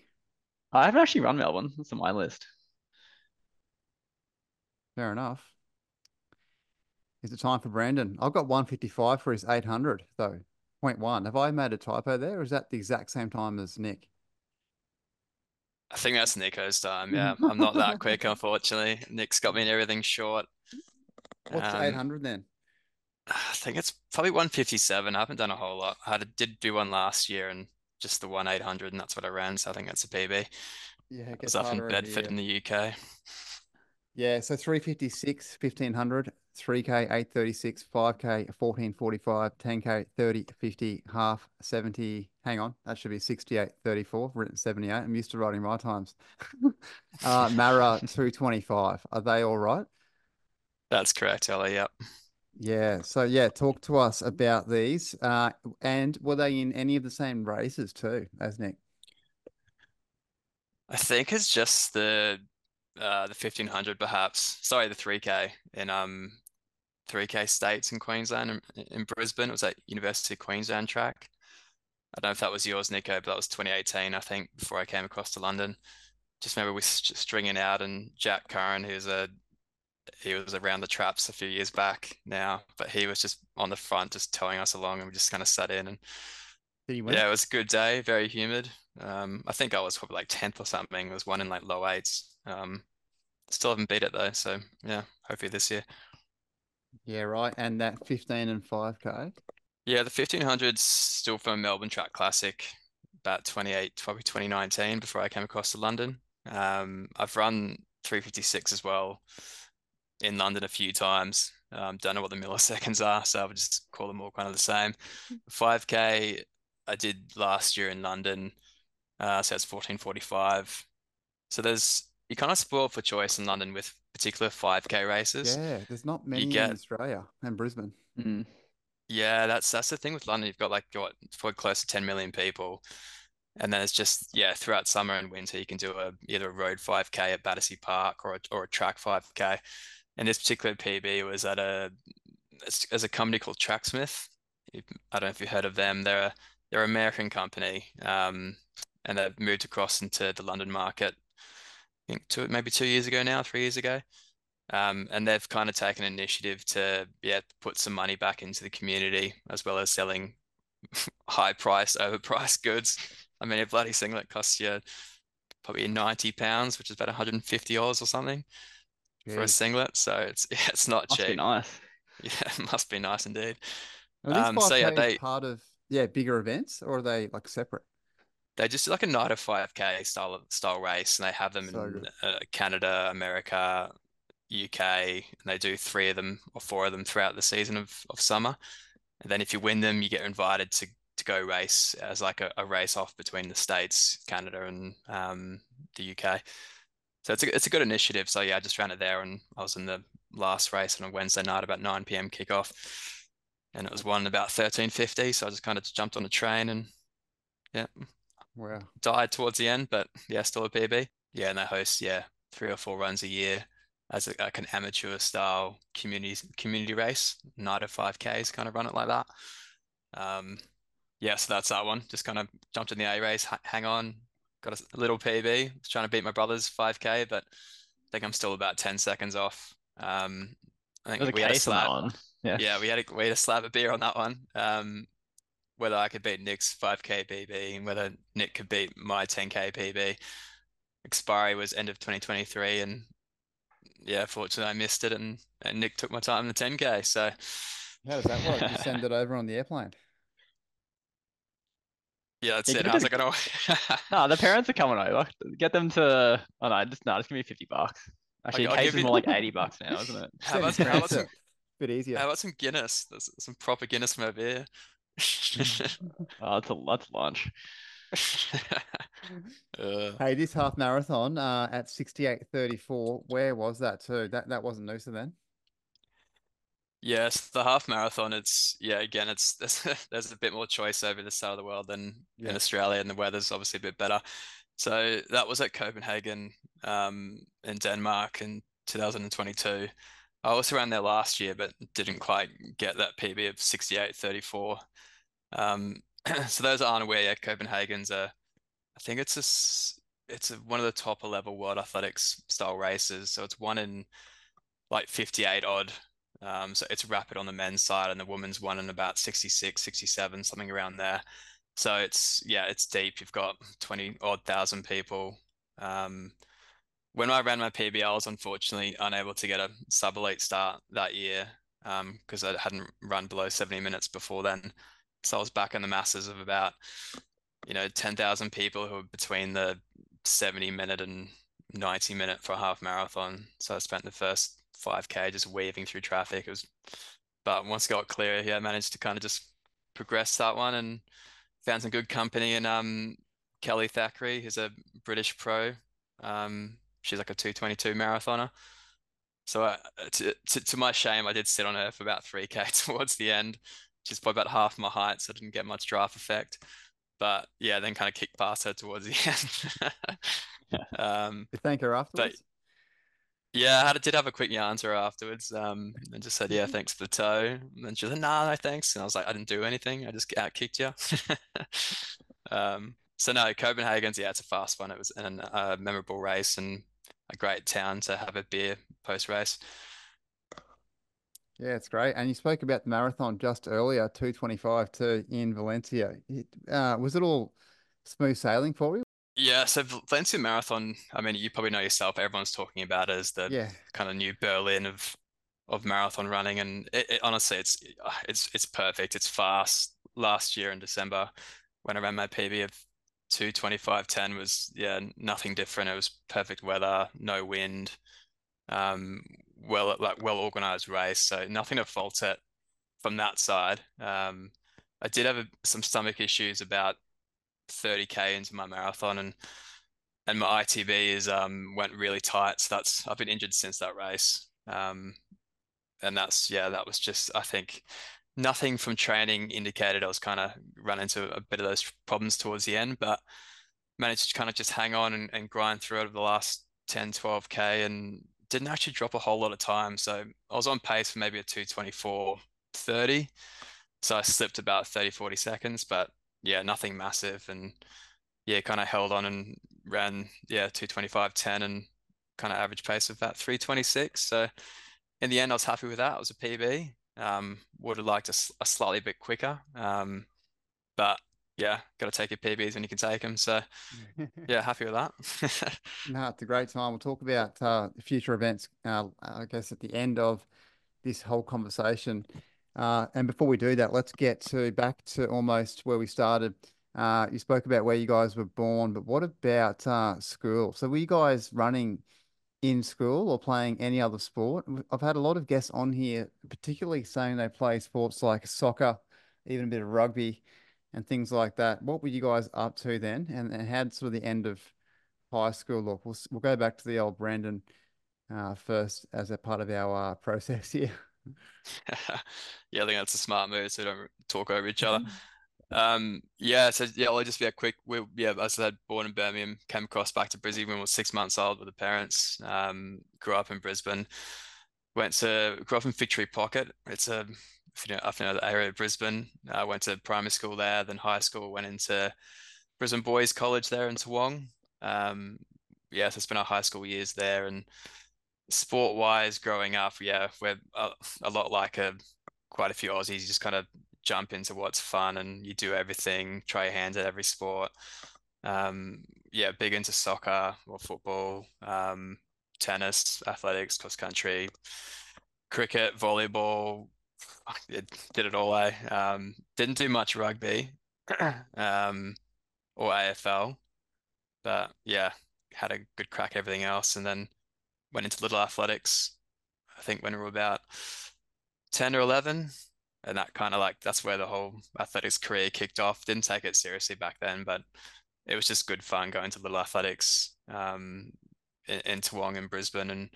I haven't actually run Melbourne. That's on my list. Fair enough. Is it time for Brandon? I've got 155 for his 800, though. Point one. Have I made a typo there, or is that the exact same time as Nick? I think that's Nico's time. Yeah, I'm not that quick, unfortunately. Nick's got me in everything short. What's Um, 800 then? I think it's probably 157. I haven't done a whole lot. I did do one last year and just the one 800, and that's what I ran. So I think that's a PB. Yeah, it I was up in Bedford in the UK. Yeah, so 356, 1500, 3K, 836, 5K, 1445, 10K, 30, 50, half, 70. Hang on, that should be 68, 34, written 78. I'm used to writing my times. uh, Mara, 225. Are they all right? That's correct, Ellie. Yep. Yeah, so yeah, talk to us about these. Uh, and were they in any of the same races too, as Nick? I think it's just the uh the 1500 perhaps. Sorry, the 3K in um 3K states in Queensland in, in Brisbane. It was at University of Queensland track. I don't know if that was yours, Nico, but that was 2018, I think, before I came across to London. Just remember we st stringing out and Jack Curran, who's a he was around the traps a few years back now, but he was just on the front, just towing us along, and we just kind of sat in and yeah, it was a good day, very humid. Um, I think I was probably like 10th or something. It was one in like low eights. Um, still haven't beat it though, so yeah, hopefully this year. Yeah, right. And that 15 and 5K. Yeah, the 1500's still from Melbourne Track Classic, about 28, probably 2019 before I came across to London. Um, I've run 356 as well in London a few times. Um, don't know what the milliseconds are, so I would just call them all kind of the same. 5K I did last year in London, uh, so it's 1445. So there's you kind of spoiled for choice in London with particular 5K races. Yeah, there's not many get- in Australia and Brisbane. Mm. Yeah, that's that's the thing with London. You've got like what probably close to 10 million people. And then it's just yeah, throughout summer and winter you can do a either a road 5K at Battersea Park or a, or a track 5K. And this particular PB was at a as a company called Tracksmith. I don't know if you've heard of them. They're a they're an American company. Um, and they've moved across into the London market. I think two maybe two years ago now, three years ago. Um, and they've kind of taken initiative to yeah put some money back into the community as well as selling high price, overpriced goods. I mean, a bloody singlet costs you probably 90 pounds, which is about 150 Oz or something for a singlet. So it's yeah, it's not Must be cheap. nice. Yeah, it must be nice indeed. Are these Um, so yeah, they- part of yeah, bigger events, or are they like separate? They just do like a night of 5K style style race, and they have them So in uh, Canada, America, UK, and they do three of them or four of them throughout the season of, of summer. And then if you win them, you get invited to to go race as like a, a race off between the States, Canada, and um, the UK. So it's a it's a good initiative. So yeah, I just ran it there, and I was in the last race on a Wednesday night about 9 p.m. kickoff, and it was won about 13:50. So I just kind of jumped on a train and yeah, Wow. died towards the end, but yeah, still a PB. Yeah, and they host yeah three or four runs a year as a, like an amateur style community community race, night of 5Ks, kind of run it like that. Um, yeah, so that's that one. Just kind of jumped in the A race, ha- hang on, got a little PB. Was trying to beat my brother's 5K, but I think I'm still about 10 seconds off. Um, I think we had a case on slab. Yeah. Yeah, we had a we had a slab of beer on that one. Um, whether I could beat Nick's 5k PB and whether Nick could beat my 10k PB. Expiry was end of 2023, and yeah, fortunately I missed it, and, and Nick took my time in the 10k. So How does that work? You send it over on the airplane. yeah, that's Yeah, it. give it How's a- it gonna? No, the parents are coming over. Get them to. Oh no, just no, it's gonna be fifty bucks. Actually, I'll case give is you- more like eighty bucks now, isn't it? How about, how about transfer. some Bit easier. how about some Guinness? There's some proper Guinness from over here. Oh, that's a that's lunch. Uh, Hey, this half marathon uh, at 68.34, where was that too? That that wasn't Noosa then? Yes, the half marathon, it's yeah, again, it's there's there's a bit more choice over this side of the world than Yeah. in Australia, and the weather's obviously a bit better. So that was at Copenhagen, um, in Denmark in 2022. I also ran there last year, but didn't quite get that PB of 68.34. Um, so those aren't aware, yeah, Copenhagen's a, I think it's a, it's a, one of the top level world athletics style races. So it's one in like 58 odd. Um, so it's rapid on the men's side and the women's one in about 66, 67, something around there. So it's, yeah, it's deep. You've got 20 odd thousand people. Um, when I ran my PB, I was unfortunately unable to get a sub elite start that year um, because I hadn't run below 70 minutes before then. So I was back in the masses of about, you know, 10,000 people who were between the 70 minute and 90 minute for a half marathon. So I spent the first 5K just weaving through traffic. It was, but once it got clear, yeah, I managed to kind of just progress that one and found some good company. And um, Calli Thackery, who's a British pro, um, she's like a 222 marathoner. So I, to, to to my shame, I did sit on her for about 3K towards the end. She's probably about half my height, so I didn't get much draft effect. But yeah, then kind of kicked past her towards the end. um, You thank her afterwards? yeah, I had, did have a quick yarn to her afterwards, um, and just said, "Yeah, thanks for the toe." And then she was like, "Nah, no, thanks." And I was like, "I didn't do anything. I just out kicked you." um, so no, Copenhagen's yeah, it's a fast one. It was an a memorable race and a great town to have a beer post race. Yeah, it's great. And you spoke about the marathon just earlier, 225 too, in Valencia. It, uh, was it all smooth sailing for you? Yeah, so Valencia Marathon. I mean, you probably know yourself. Everyone's talking about it as the Yeah. kind of new Berlin of of marathon running, and it, it, honestly, it's it's it's perfect. It's fast. Last year in December, when I ran my PB of 225.10 was yeah nothing different. It was perfect weather, no wind, um, well like well organized race, so nothing to fault it from that side. Um, I did have a, some stomach issues about 30k into my marathon, and and my ITB is um went really tight. So that's I've been injured since that race. Um, and that's yeah, that was just I think nothing from training indicated I was kind of run into a bit of those problems towards the end, but managed to kind of just hang on and, and grind through over the last 10, 12k and didn't actually drop a whole lot of time. So I was on pace for maybe a 224 30. So I slipped about 30, 40 seconds, but yeah, nothing massive. And yeah, kind of held on and ran, yeah, 225 10 and kind of average pace of about 326. So in the end, I was happy with that. It was a PB. Um, would have liked a slightly bit quicker. Um, but yeah, got to take your PBs when you can take them. So yeah, happy with that. No, it's a great time. We'll talk about uh, future events, uh, I guess, at the end of this whole conversation. Uh, and before we do that, let's get to back to almost where we started. Uh, you spoke about where you guys were born, but what about uh, school? So were you guys running in school or playing any other sport? I've had a lot of guests on here, particularly saying they play sports like soccer, even a bit of rugby and things like that. What were you guys up to then? And, and how did sort of the end of high school look? We'll, we'll go back to the old Brandon uh, first as a part of our uh, process here. yeah, I think that's a smart move so we don't talk over each other. Um, yeah, so yeah, I'll just be a quick. We, yeah, as I said, born in Birmingham, came across back to Brisbane when I was six months old with the parents. Um, grew up in Brisbane. Went to grew up in Fig Tree Pocket. It's a if you know, the area of Brisbane. I uh, went to primary school there, then high school. Went into Brisbane Boys College there in Toowong. Um, yeah, so spent our high school years there, and sport wise, growing up, yeah, we're a, a lot like a quite a few Aussies. Just kind of jump into what's fun and you do everything, try your hands at every sport. Um, yeah, big into soccer or football, um, tennis, athletics, cross country, cricket, volleyball. It did it all. I eh? um, didn't do much rugby um, or AFL, but yeah, had a good crack everything else, and then went into little athletics. I think when we were about ten or eleven, and that kind of like that's where the whole athletics career kicked off. Didn't take it seriously back then, but it was just good fun going to little athletics um, in, in Toowong in Brisbane, and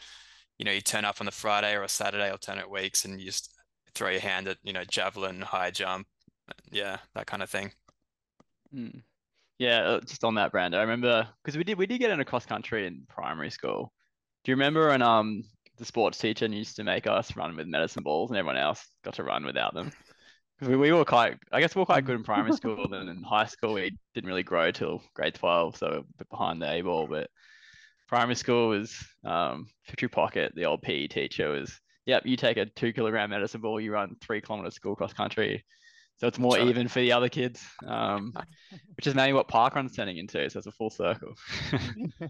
you know you turn up on the Friday or a Saturday alternate weeks, and you just throw your hand at you know javelin, high jump, yeah, that kind of thing. Mm. Yeah, uh, just on that brand, I remember because we did we did get into cross country in primary school. Do you remember And um the sports teacher used to make us run with medicine balls, and everyone else got to run without them. Because we, we were quite, I guess we were quite good in primary school. Then in high school, we didn't really grow till grade twelve, so a bit behind the A ball. But primary school was um, Fig Tree Pocket. The old PE teacher was, yep, you take a two kilogram medicine ball, you run three kilometers school cross country. So it's more even for the other kids, um, which is mainly what parkrun's turning into. So it's a full circle.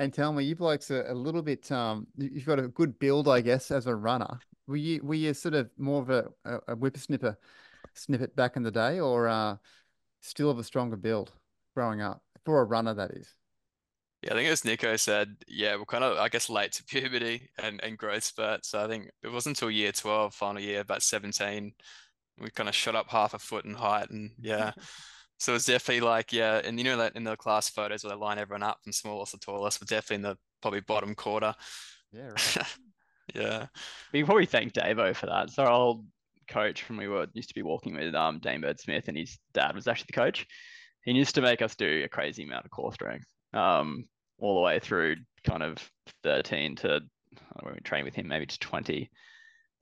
And tell me, you blokes are a little bit. Um, you've got a good build, I guess, as a runner. Were you were you sort of more of a, a whippersnipper snippet back in the day, or uh, still of a stronger build growing up for a runner? That is. Yeah, I think as Nico said, yeah, we're kind of, I guess, late to puberty and, and growth spurt. So I think it wasn't until year 12, final year, about 17, we kind of shot up half a foot in height. And yeah, So it's definitely like, yeah, and you know that in the class photos where they line everyone up from smallest to tallest, we're definitely in the probably bottom quarter. Yeah, right. yeah. We probably thank Davo for that. So our old coach from we were used to be walking with um Dane Bird Smith and his dad was actually the coach. He used to make us do a crazy amount of core strength. Um all the way through kind of 13 to when we trained with him maybe to 20.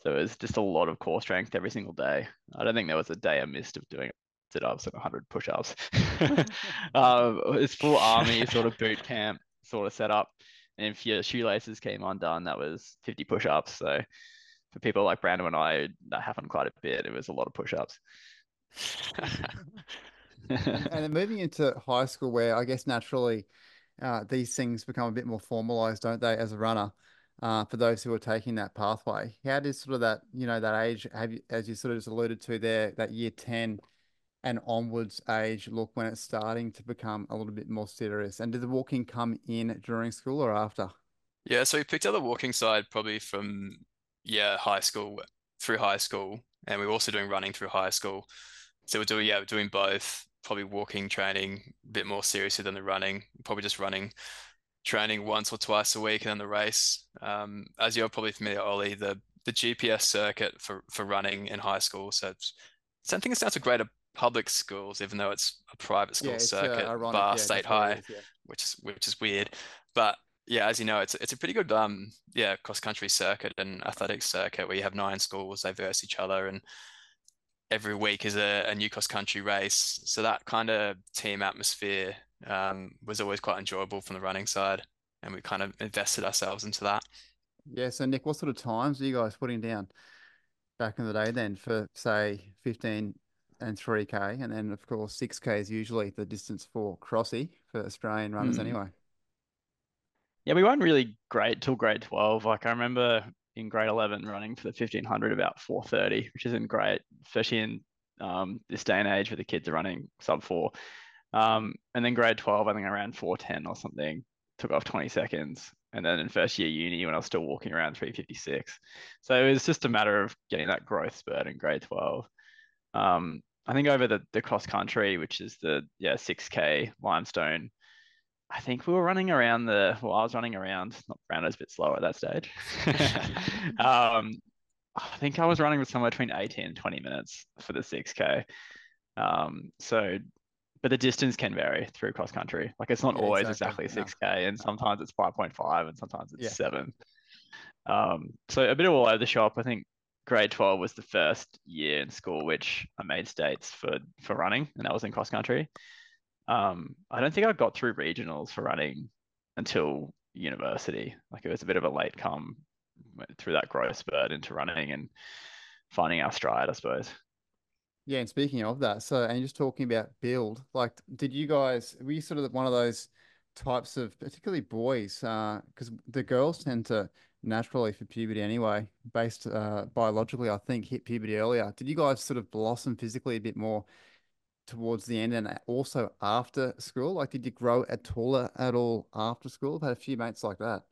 So it was just a lot of core strength every single day. I don't think there was a day I missed of doing sit ups and 100 push ups. um, it's full army sort of boot camp sort of setup. And if your shoelaces came undone, that was 50 push ups. So for people like Brandon and I, that happened quite a bit. It was a lot of push ups. and, and, then moving into high school, where I guess naturally uh, these things become a bit more formalized, don't they, as a runner? Uh, for those who are taking that pathway, how does sort of that, you know, that age, have you, as you sort of just alluded to there, that year 10, and onwards age look when it's starting to become a little bit more serious? And did the walking come in during school or after? Yeah, so we picked up the walking side probably from yeah high school through high school, and we are also doing running through high school. So we're doing yeah we're doing both. Probably walking training a bit more seriously than the running. Probably just running training once or twice a week and then the race. Um, as you're probably familiar, Ollie, the the GPS circuit for for running in high school. So I think it's down to greater public schools, even though it's a private school yeah, uh, circuit, uh, ironic, bar yeah, state high, is, yeah. which is which is weird. But yeah, as you know, it's it's a pretty good um yeah cross country circuit and athletics circuit where you have nine schools, they verse each other, and every week is a, a new cross country race. So that kind of team atmosphere um, was always quite enjoyable from the running side, and we kind of invested ourselves into that. Yeah. So Nick, what sort of times are you guys putting down back in the day then for say 15 and 3K. And then, of course, 6K is usually the distance for Crossy for Australian runners mm. anyway. Yeah, we weren't really great till grade 12. Like, I remember in grade 11 running for the 1500 about 430, which isn't great, especially in um, this day and age where the kids are running sub four. Um, and then grade 12, I think I ran 410 or something, took off 20 seconds. And then in first year uni, when I was still walking around 356. So it was just a matter of getting that growth spurt in grade 12. Um, I think over the, the cross country, which is the yeah 6k limestone, I think we were running around the well, I was running around not Brando's a bit slower at that stage. um, I think I was running with somewhere between 18 and 20 minutes for the 6k. Um, so but the distance can vary through cross country. Like it's not yeah, always exactly, exactly 6k, and sometimes it's 5.5, and sometimes it's yeah. seven. Um, so a bit of all over the shop. I think grade 12 was the first year in school which I made states for for running, and that was in cross country. Um, I don't think I got through regionals for running until university. Like it was a bit of a late come through that growth spurt into running and finding our stride, I suppose. Yeah, and speaking of that, so and just talking about build, like, did you guys were you sort of one of those types of particularly boys? Because uh, the girls tend to naturally for puberty anyway, based uh, biologically, I think, hit puberty earlier. Did you guys sort of blossom physically a bit more towards the end and also after school? Like, did you grow at taller at all after school? I've had a few mates like that.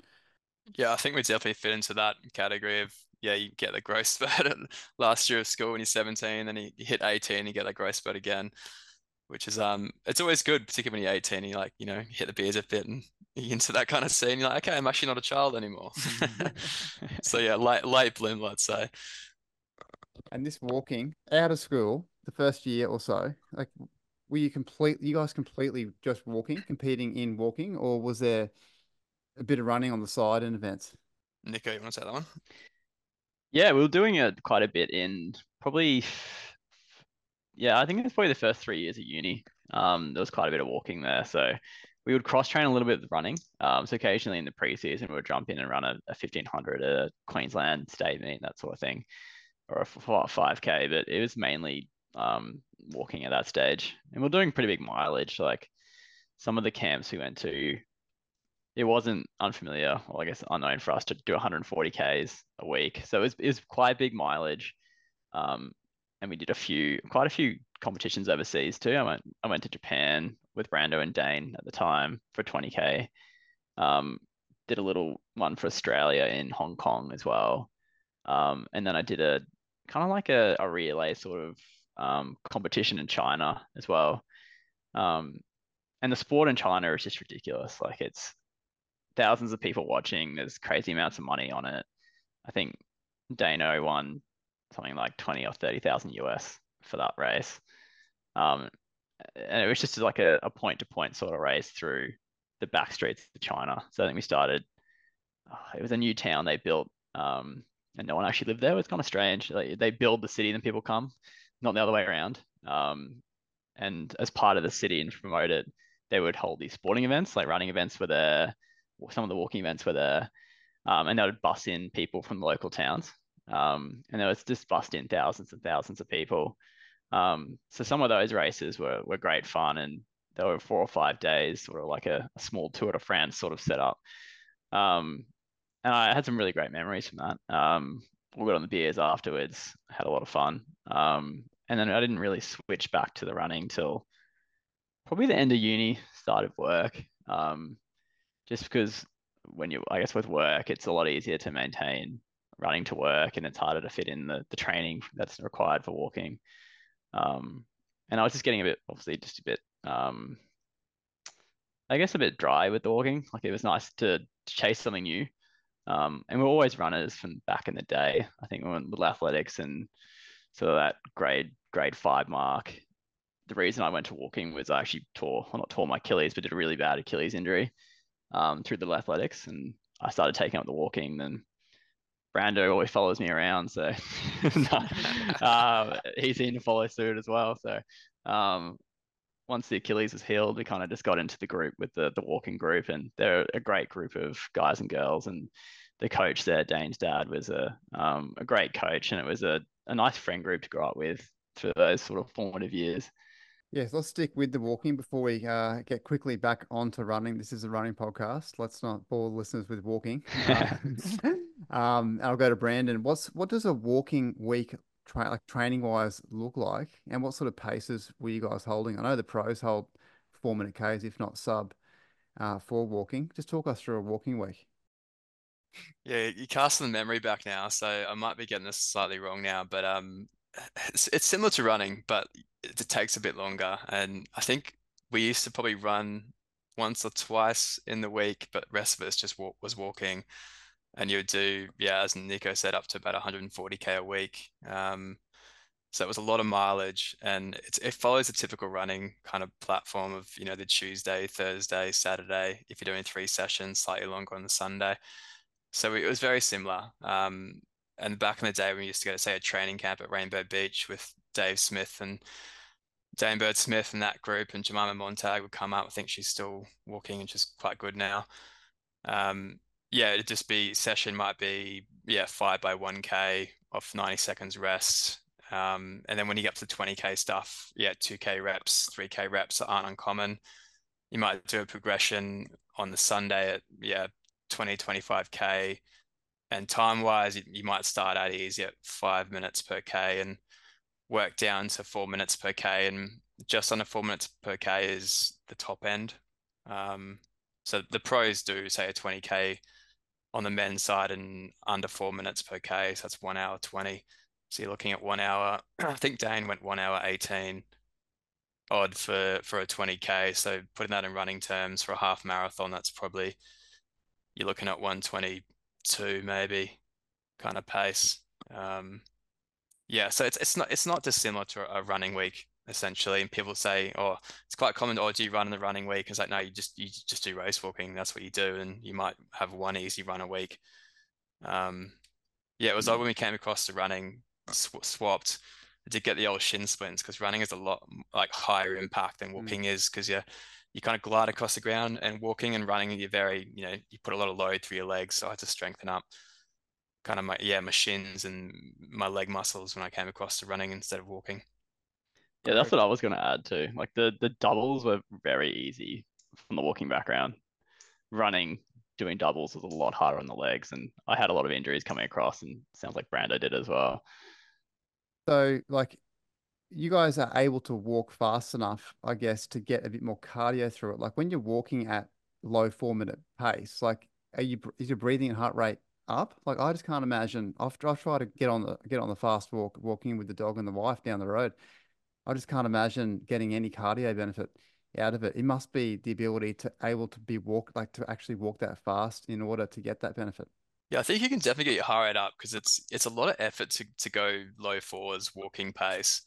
Yeah, I think we definitely fit into that category of yeah, you get the growth spurt last year of school when you're 17, then you, hit 18, you get that growth spurt again, which is um, it's always good, particularly when you're 18, you like you know hit the beers a bit and into that kind of scene. You're like, okay, I'm actually not a child anymore. so yeah, late late bloom, let's say. And this walking out of school, the first year or so, like, were you complete? You guys completely just walking, competing in walking, or was there a bit of running on the side in events? Nico, you want to say that one? Yeah, we were doing it quite a bit in probably, yeah, I think it's probably the first three years at uni. Um, there was quite a bit of walking there, so we would cross train a little bit with running. Um, so occasionally in the preseason, we would jump in and run a, a 1500, a Queensland state meet, that sort of thing, or a 5k. But it was mainly um, walking at that stage, and we are doing pretty big mileage. Like some of the camps we went to, it wasn't unfamiliar, or I guess unknown for us to do 140 k's a week. So it was, it was quite big mileage. Um, and we did a few, quite a few competitions overseas too. I went, I went to Japan with Brando and Dane at the time for 20k. Um, did a little one for Australia in Hong Kong as well. Um, and then I did a kind of like a, a relay sort of um, competition in China as well. Um, and the sport in China is just ridiculous. Like it's thousands of people watching. There's crazy amounts of money on it. I think Dano won something like 20 or 30,000 US for that race. Um, and it was just like a, a point-to-point sort of race through the back streets of China. So I think we started. Oh, it was a new town they built, um, and no one actually lived there. It was kind of strange. Like, they build the city, and then people come, not the other way around. Um, and as part of the city and promote it, they would hold these sporting events, like running events, were there. Some of the walking events were there, um, and they would bus in people from the local towns. Um, and there was just bust in thousands and thousands of people. Um, so some of those races were were great fun, and they were four or five days, sort of like a, a small Tour de France sort of setup. Um, and I had some really great memories from that. Um, we got on the beers afterwards, had a lot of fun. Um, and then I didn't really switch back to the running till probably the end of uni, started work. Um, just because when you, I guess, with work, it's a lot easier to maintain running to work, and it's harder to fit in the the training that's required for walking. Um, and I was just getting a bit, obviously, just a bit, um, I guess, a bit dry with the walking. Like it was nice to, chase something new. Um, and we're always runners from back in the day. I think we in little athletics and sort of that grade grade five mark. The reason I went to walking was I actually tore, well, not tore my Achilles, but did a really bad Achilles injury um, through the athletics, and I started taking up the walking. Then Brando always follows me around, so uh, he's in to follow suit as well. So um, once the Achilles was healed, we kind of just got into the group with the the walking group, and they're a great group of guys and girls. And the coach there, Dane's dad, was a um, a great coach, and it was a, a nice friend group to grow up with for those sort of formative years. Yes, let's stick with the walking before we uh, get quickly back onto running. This is a running podcast. Let's not bore listeners with walking. Uh, Um, I'll go to Brandon. What's what does a walking week tra- like training wise look like, and what sort of paces were you guys holding? I know the pros hold four minute Ks, if not sub, uh, for walking. Just talk us through a walking week. Yeah, you cast the memory back now, so I might be getting this slightly wrong now, but um, it's, it's similar to running, but it, it takes a bit longer. And I think we used to probably run once or twice in the week, but rest of us just walk, was walking. And you would do, yeah, as Nico said, up to about 140k a week. Um, so it was a lot of mileage, and it, follows a typical running kind of platform of you know the Tuesday, Thursday, Saturday. If you're doing three sessions, slightly longer on the Sunday. So it was very similar. Um, and back in the day, we used to go to say a training camp at Rainbow Beach with Dave Smith and Dane Bird Smith and that group, and Jemima Montag would come up. I think she's still walking and she's quite good now. Um, yeah, it'd just be session might be yeah five by one k off ninety seconds rest, um, and then when you get up to twenty k stuff, yeah, two k reps, three k reps aren't uncommon. You might do a progression on the Sunday at yeah 20 25 k, and time wise, you, might start out easy at five minutes per k and work down to four minutes per k, and just under four minutes per k is the top end. Um, so the pros do say a 20k on the men's side and under four minutes per K. So that's one hour 20. So you're looking at one hour. I think Dane went one hour 18 odd for, for a 20K. So putting that in running terms for a half marathon, that's probably, you're looking at 122 maybe kind of pace. Um, yeah. So it's, it's not, it's not dissimilar to a running week essentially. And people say, oh, it's quite common. Oh, do you run in the running week? It's like, no, you just you just do race walking. That's what you do, and you might have one easy run a week. Um, yeah, it was like when we came across the running sw- swapped. I did get the old shin splints because running is a lot like higher impact than walking mm. is because you you kind of glide across the ground and walking and running you're very you know you put a lot of load through your legs so I had to strengthen up kind of my yeah my shins and my leg muscles when I came across to running instead of walking. Yeah, that's what I was going to add too. Like the the doubles were very easy from the walking background. Running, doing doubles was a lot harder on the legs, and I had a lot of injuries coming across, and sounds like Brando did as well. So, like, you guys are able to walk fast enough, I guess, to get a bit more cardio through it. Like when you're walking at low four minute pace, like, are you is your breathing and heart rate up? Like, I just can't imagine. I've, I've tried to get on the get on the fast walk, walking with the dog and the wife down the road I just can't imagine getting any cardio benefit out of it. It must be the ability to able to be walk like to actually walk that fast in order to get that benefit. Yeah, I think you can definitely get your heart rate up because it's it's a lot of effort to to go low fours walking pace.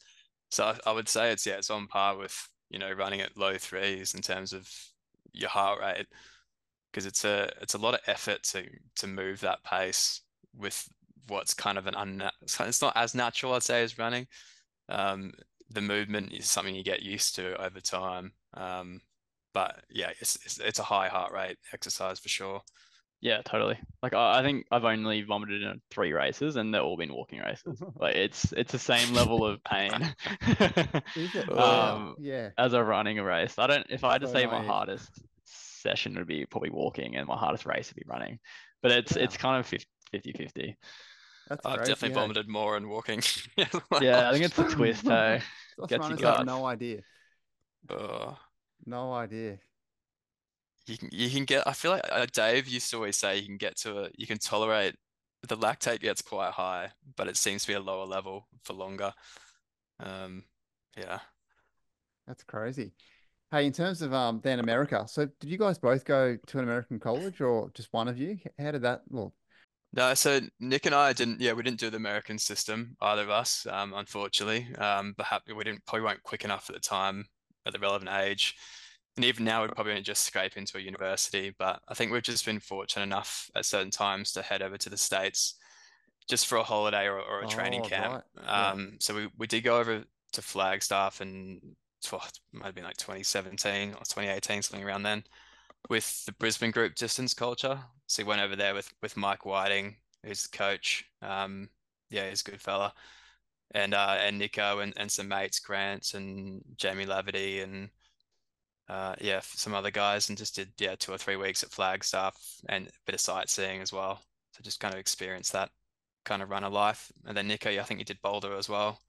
So I, I would say it's yeah, it's on par with you know running at low threes in terms of your heart rate because it's a it's a lot of effort to to move that pace with what's kind of an unnatural. It's not as natural, I'd say, as running. Um, the movement is something you get used to over time. Um, but yeah, it's, it's, it's a high heart rate exercise for sure. Yeah, totally. Like I, I think I've only vomited in three races, and they've all been walking races. like it's it's the same level of pain. um, yeah. As a running a race, I don't. If I had to say my hardest session would be probably walking, and my hardest race would be running. But it's it's kind of 50 50. That's I've definitely yeah. vomited more in walking. yeah, I think it's a twist, hey. Get you got no idea. Uh, no idea. You can you can get. I feel like uh, Dave used to always say you can get to a. You can tolerate the lactate gets quite high, but it seems to be a lower level for longer. Um, yeah. That's crazy. Hey, in terms of um then America, so did you guys both go to an American college or just one of you? How did that look? No, so Nick and I didn't. Yeah, we didn't do the American system, either of us, um, unfortunately. Um, but we didn't probably weren't quick enough at the time, at the relevant age, and even now we'd probably just scrape into a university. But I think we've just been fortunate enough at certain times to head over to the states, just for a holiday or, or a training oh, camp. Right. Um, so we we did go over to Flagstaff and it might have been like 2017 or 2018, something around then with the Brisbane group distance culture. So he went over there with with Mike Whiting, who's the coach. Um, yeah, he's a good fella. And uh, and Nico and, and some mates, Grant and Jamie Laverty and uh, yeah, some other guys, and just did yeah two or three weeks at Flagstaff and a bit of sightseeing as well. So just kind of experience that kind of run runner life. And then Nico, I think you did Boulder as well.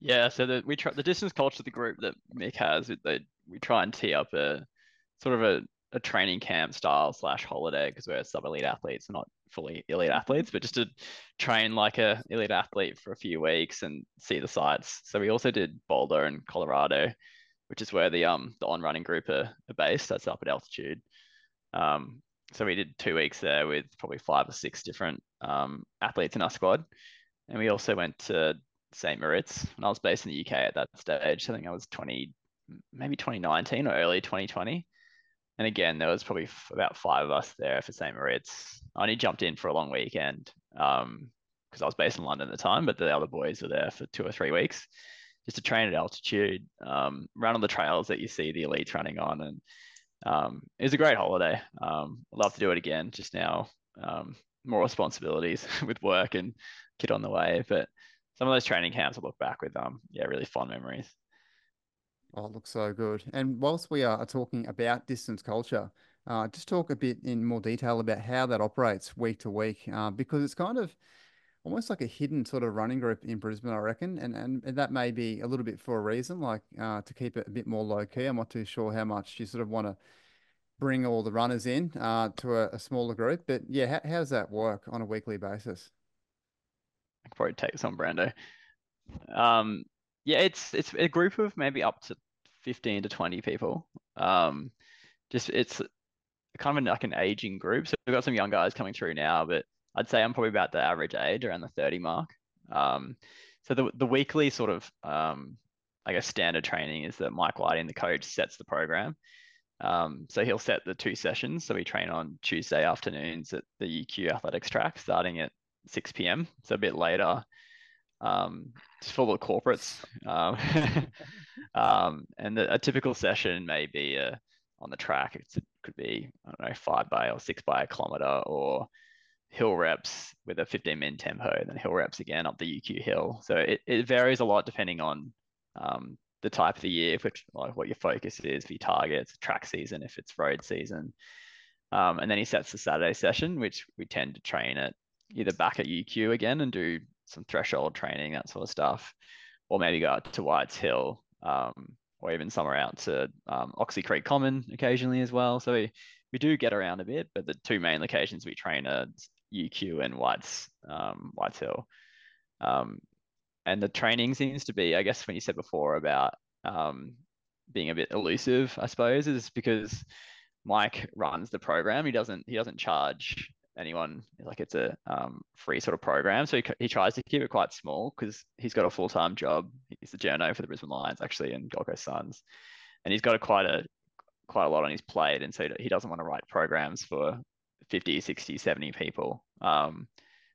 Yeah, so the we try the distance culture of the group that Mick has, they, we try and tee up a sort of a, a training camp style slash holiday because we're sub elite athletes, not fully elite athletes, but just to train like a elite athlete for a few weeks and see the sights. So we also did Boulder and Colorado, which is where the um the on running group are, are based. That's up at altitude. Um, so we did two weeks there with probably five or six different um, athletes in our squad, and we also went to St. Moritz when I was based in the UK at that stage. I think I was 20, maybe 2019 or early 2020. And again, there was probably f- about five of us there for St. Moritz. I only jumped in for a long weekend because um, I was based in London at the time, but the other boys were there for two or three weeks just to train at altitude, um, run on the trails that you see the elites running on. And um, it was a great holiday. Um, I'd love to do it again, just now um, more responsibilities with work and kid on the way. But some of those training camps I look back with um yeah really fond memories. Oh, it looks so good. And whilst we are talking about distance culture, uh, just talk a bit in more detail about how that operates week to week, uh, because it's kind of almost like a hidden sort of running group in Brisbane, I reckon. And and, and that may be a little bit for a reason, like uh, to keep it a bit more low key. I'm not too sure how much you sort of want to bring all the runners in uh, to a, a, smaller group. But yeah, how, how does that work on a weekly basis? Probably take some Brando. Um, yeah, it's it's a group of maybe up to fifteen to twenty people. Um, just it's kind of like an aging group. So we've got some young guys coming through now, but I'd say I'm probably about the average age, around the thirty mark. Um, so the the weekly sort of um, I guess standard training is that Mike Whiting, the coach, sets the program. Um, so he'll set the two sessions. So we train on Tuesday afternoons at the UQ athletics track, starting at 6 p.m. So a bit later. Um, just full of corporates. Um, um, and the, a typical session may be uh, on the track. It's, it could be, I don't know, five by or six by a kilometer or hill reps with a 15 min tempo, and then hill reps again up the UQ hill. So it, it varies a lot depending on um, the type of the year, which like what your focus is for your targets, track season, if it's road season. Um, and then he sets the Saturday session, which we tend to train at either back at UQ again and do some threshold training, that sort of stuff, or maybe go out to Whites Hill, um, or even somewhere out to um, Oxley Creek Common occasionally as well. So we, we do get around a bit, but the two main locations we train are UQ and Whites um, Whites Hill. Um, and the training seems to be, I guess, when you said before about um, being a bit elusive, I suppose, is because Mike runs the program. He doesn't he doesn't charge anyone like it's a um, free sort of program. So he, he tries to keep it quite small because he's got a full-time job. He's the journo for the brisbane lions actually and gold coast suns. And he's got a quite a quite a lot on his plate and so he doesn't want to write programs for 50 60 70 people. Um,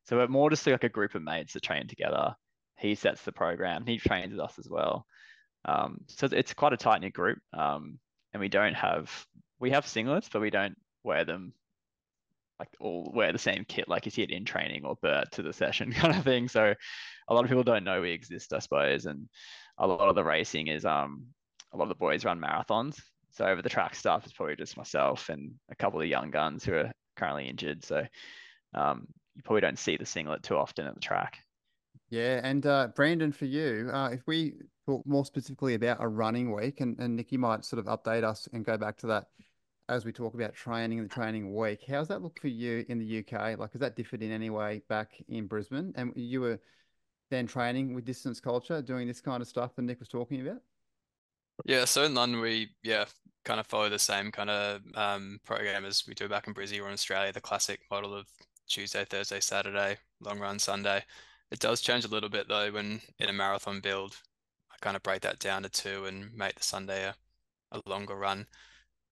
so we're more just like a group of mates that train together. He sets the program. He trains us as well. Um, so it's quite a tight knit group. Um, and we don't have we have singlets but we don't wear them like all wear the same kit like you see it in training or Bert to the session kind of thing. So a lot of people don't know we exist, I suppose. And a lot of the racing is um a lot of the boys run marathons. So over the track stuff is probably just myself and a couple of young guns who are currently injured. So um, you probably don't see the singlet too often at the track. Yeah, and uh, Brandon, for you, uh, if we talk more specifically about a running week, and, and Nikki might sort of update us and go back to that as we talk about training and the training week, how's that look for you in the UK? Like, has that differed in any way back in Brisbane? And you were then training with distance culture, doing this kind of stuff that Nick was talking about? Yeah, so in London, we, yeah, kind of follow the same kind of um, program as we do back in Brisbane or in Australia, the classic model of Tuesday, Thursday, Saturday, long run Sunday. It does change a little bit though when in a marathon build, I kind of break that down to two and make the Sunday a, a longer run.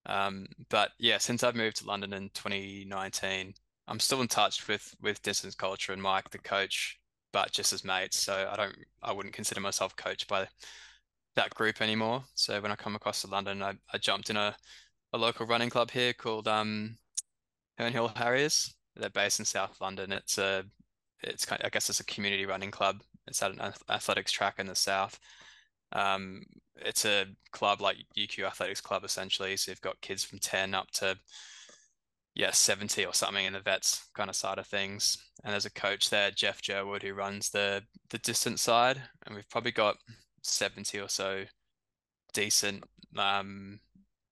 Um, but yeah, since I've moved to London in 2019, I'm still in touch with with distance culture and Mike, the coach, but just as mates. So I don't, I wouldn't consider myself coached by that group anymore. So when I come across to London, I, I jumped in a, a local running club here called um, Herne Hill Harriers. They're based in South London. It's a, it's kind of, I guess it's a community running club. It's at an athletics track in the south. Um, it's a club like UQ Athletics Club essentially. So you've got kids from 10 up to yeah, 70 or something in the vets kind of side of things. And there's a coach there, Jeff Jerwood, who runs the the distance side. And we've probably got 70 or so decent um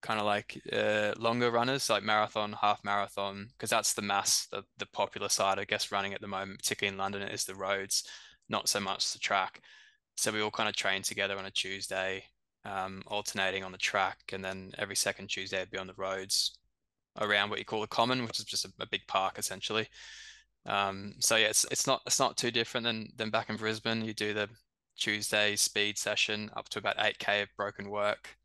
kind of like uh, longer runners like marathon half marathon because that's the mass the, the popular side i guess running at the moment particularly in london is the roads not so much the track so we all kind of train together on a tuesday um, alternating on the track and then every second tuesday I'd be on the roads around what you call the common which is just a, a big park essentially. Um, so yeah it's, it's not it's not too different than than back in brisbane. You do the tuesday speed session up to about 8k of broken work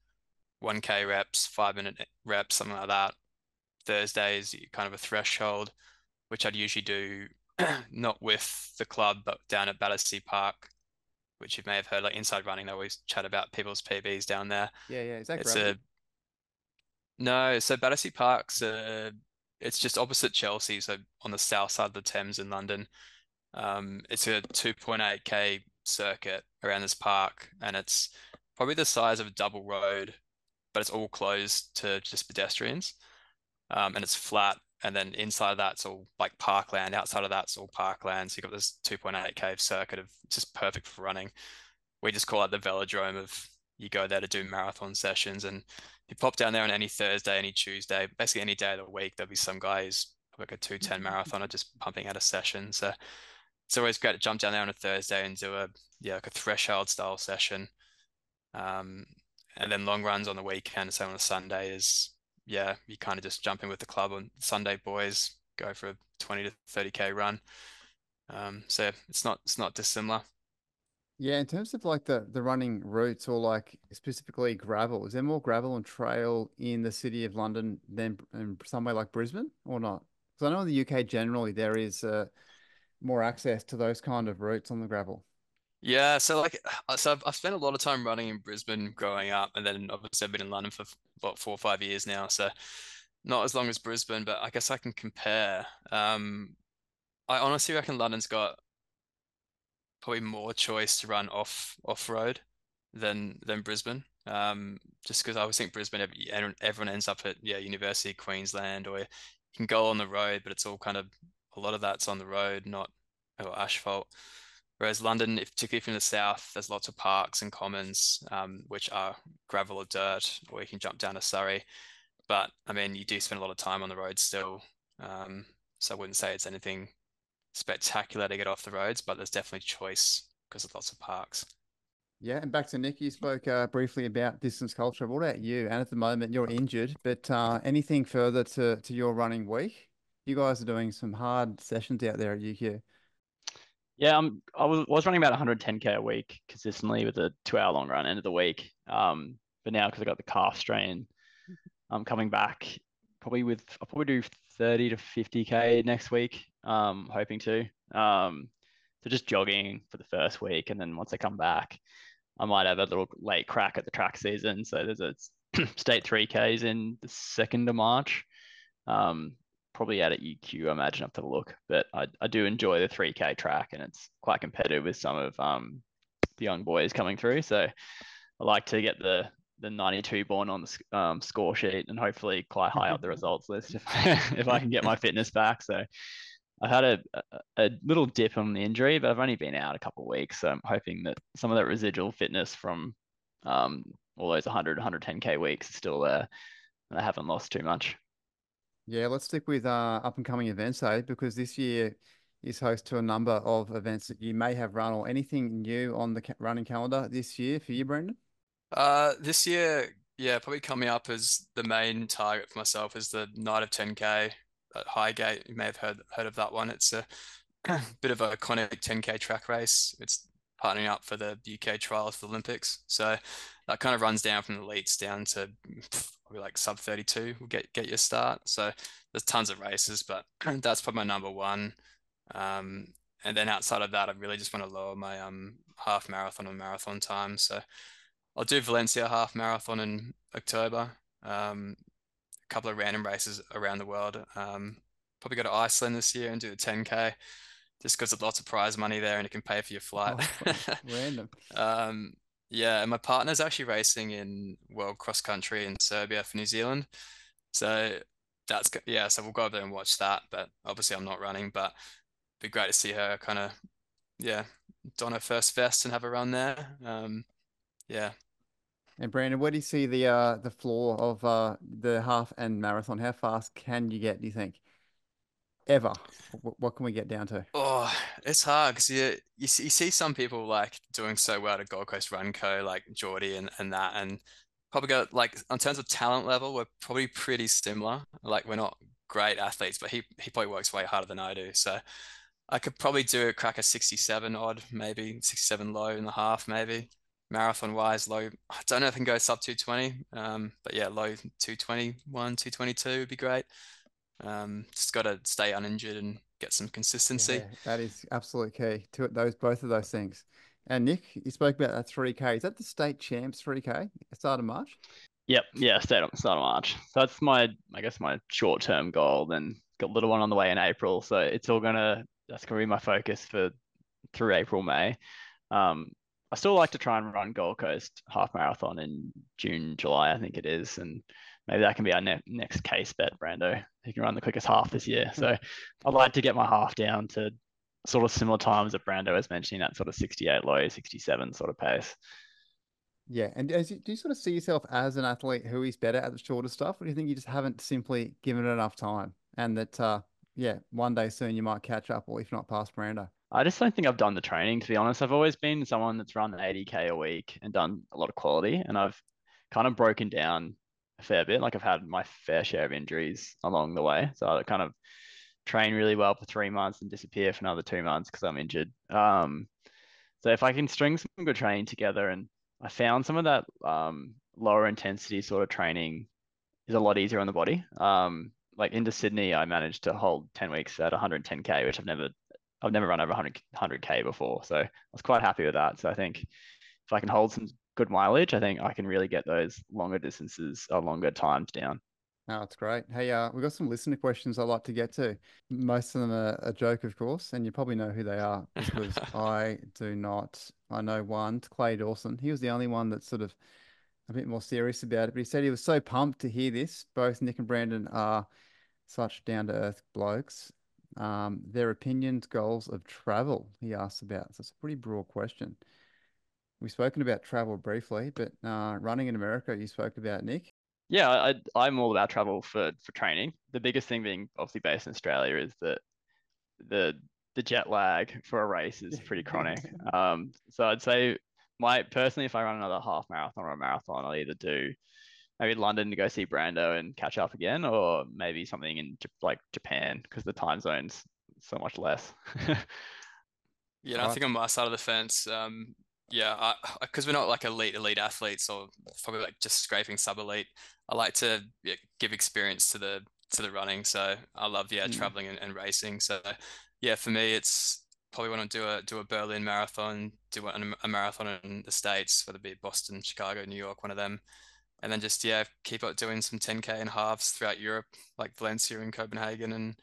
1k reps, five minute reps, something like that. Thursdays, kind of a threshold, which I'd usually do not with the club, but down at Battersea Park, which you may have heard, like inside running, they always chat about people's PBs down there. Yeah, yeah. Is that it's a no, so Battersea Park's uh, it's just opposite Chelsea, so on the south side of the Thames in London. Um, it's a 2.8k circuit around this park, and it's probably the size of a double road but it's all closed to just pedestrians. Um, and it's flat. And then inside of that, it's all like parkland. Outside of that, it's all parkland. So you've got this 2.8k circuit of just perfect for running. We just call it the velodrome of you go there to do marathon sessions. And you pop down there on any Thursday, any Tuesday, basically any day of the week, there'll be some guy who's like a 210 mm-hmm. marathoner just pumping out a session. So it's always great to jump down there on a Thursday and do a yeah like a threshold style session. Um, and then long runs on the weekend. So on a Sunday is yeah, you kind of just jump in with the club on Sunday boys, go for a 20 to 30k run. Um, so it's not it's not dissimilar. Yeah, in terms of like the the running routes or like specifically gravel, is there more gravel and trail in the city of London than in somewhere like Brisbane or not? Because I know in the UK generally there is uh, more access to those kind of routes on the gravel. Yeah, so like, uh, so I've, I've spent a lot of time running in Brisbane growing up, and then obviously I've been in London for about four or five years now. So not as long as Brisbane, but I guess I can compare. Um, I honestly reckon London's got probably more choice to run off off road than than Brisbane. Um, just because I always think Brisbane, everyone ends up at yeah University of Queensland, or you can go on the road, but it's all kind of a lot of that's on the road, not or asphalt. Whereas London, if, particularly from the south, there's lots of parks and commons, um, which are gravel or dirt, or you can jump down to Surrey. But I mean, you do spend a lot of time on the road still. Um, so I wouldn't say it's anything spectacular to get off the roads, but there's definitely choice because of lots of parks. Yeah, and back to Nick, you spoke uh, briefly about distance culture. What about you? And at the moment, you're injured, but uh, anything further to, to your running week? You guys are doing some hard sessions out there at UQ. Yeah, um, I was was running about 110k a week consistently with a two hour long run end of the week. Um, but now because I got the calf strain, I'm coming back probably with I'll probably do 30 to 50k next week. Um, hoping to. Um, so just jogging for the first week, and then once I come back, I might have a little late crack at the track season. So there's a state 3Ks in the second of March. Um, probably out at UQ, I imagine, have to look. But I, I do enjoy the 3K track and it's quite competitive with some of um, the young boys coming through. So I like to get the the 92 born on the um, score sheet and hopefully quite high up the results list if, if I can get my fitness back. So I've had a, a, little dip on the injury, but I've only been out a couple of weeks. So I'm hoping that some of that residual fitness from um, all those 100, 110K weeks is still there and I haven't lost too much. Yeah, let's stick with uh, up and coming events, though, Because this year is host to a number of events that you may have run or anything new on the running calendar this year for you, Brendan? Uh, this year, yeah, probably coming up as the main target for myself is the night of 10K at Highgate. You may have heard heard of that one. It's a bit of a iconic 10K track race. It's partnering up for the UK trials for the Olympics. So that kind of runs down from the elites down to probably like sub 32 will get get your start. So there's tons of races, but that's probably my number one. Um, and then outside of that, I really just want to lower my um half marathon and marathon time. So I'll do Valencia half marathon in October. Um, a couple of random races around the world. Um, probably go to Iceland this year and do a 10k just because there's lots of prize money there and it can pay for your flight. Oh, random. Yeah, and my partner's actually racing in world cross country in Serbia for New Zealand. So that's yeah. So we'll go over there and watch that. But obviously, I'm not running. But it'd be great to see her kind of yeah don her first vest and have a run there. Um, yeah. And Brandon, where do you see the uh the floor of uh the half and marathon? How fast can you get? Do you think? Ever? What, can we get down to? Oh, it's hard because you, you see, you see some people like doing so well at Gold Coast Run Co, like Geordie and, and that, and probably got like in terms of talent level, we're probably pretty similar. Like we're not great athletes, but he he probably works way harder than I do. So I could probably do a crack a 67 odd, maybe 67 low in the half, maybe. Marathon wise, low. I don't know if I can go sub 220. Um, but yeah, low 221, 222 would be great. Um, just got to stay uninjured and get some consistency. Yeah, that is absolutely key to it. those both of those things. And Nick, you spoke about that 3K. Is that the state champs 3K? Start of March? Yep, yeah, start of, start of March. So that's my, I guess, my short term goal. Then got a little one on the way in April. So it's all gonna, that's gonna be my focus for through April, May. Um, I still like to try and run Gold Coast half marathon in June, July, I think it is, and maybe that can be our ne- next case bet, Brando. He can run the quickest half this year. So I'd like to get my half down to sort of similar times that Brando was mentioning, that sort of 68 low, 67 sort of pace. Yeah. And as you, do you sort of see yourself as an athlete who is better at the shorter stuff? Or do you think you just haven't simply given it enough time? And that, uh, yeah, one day soon you might catch up, or if not past Brando. I just don't think I've done the training, to be honest. I've always been someone that's run 80K a week and done a lot of quality. And I've kind of broken down a fair bit. Like I've had my fair share of injuries along the way. So I kind of train really well for three months and disappear for another two months because I'm injured. Um, so if I can string some good training together, and I found some of that um, lower intensity sort of training is a lot easier on the body. Um, like into Sydney, I managed to hold 10 weeks at 110k, which I've never I've never run over 100 100k before, so I was quite happy with that. So I think if I can hold some good mileage, I think I can really get those longer distances or longer times down. Oh, that's great. Hey, uh, we've got some listener questions I'd like to get to. Most of them are a joke, of course, and you probably know who they are because I do not. I know one, Clay Dawson. He was the only one that's sort of a bit more serious about it, but he said he was so pumped to hear this. Both Nick and Brandon are such down to earth blokes. Um, their opinions, goals of travel, he asks about. So it's a pretty broad question. We've spoken about travel briefly, but uh, running in America, you spoke about, Nick. Yeah, I, I'm all about travel for for training. The biggest thing being obviously based in Australia is that the the jet lag for a race is pretty chronic. Um, so I'd say my personally, if I run another half marathon or a marathon, I'll either do maybe London to go see Brando and catch up again, or maybe something in like Japan because the time zone's so much less. yeah, I think on my side of the fence, um, yeah, because we're not like elite elite athletes or probably like just scraping sub elite. I like to yeah, give experience to the to the running. So I love yeah mm. traveling and, and, racing. So yeah, for me it's probably want to do a do a Berlin marathon, do a, a marathon in the states, whether it be Boston, Chicago, New York, one of them, and then just yeah keep up doing some 10k and halves throughout Europe, like Valencia and Copenhagen and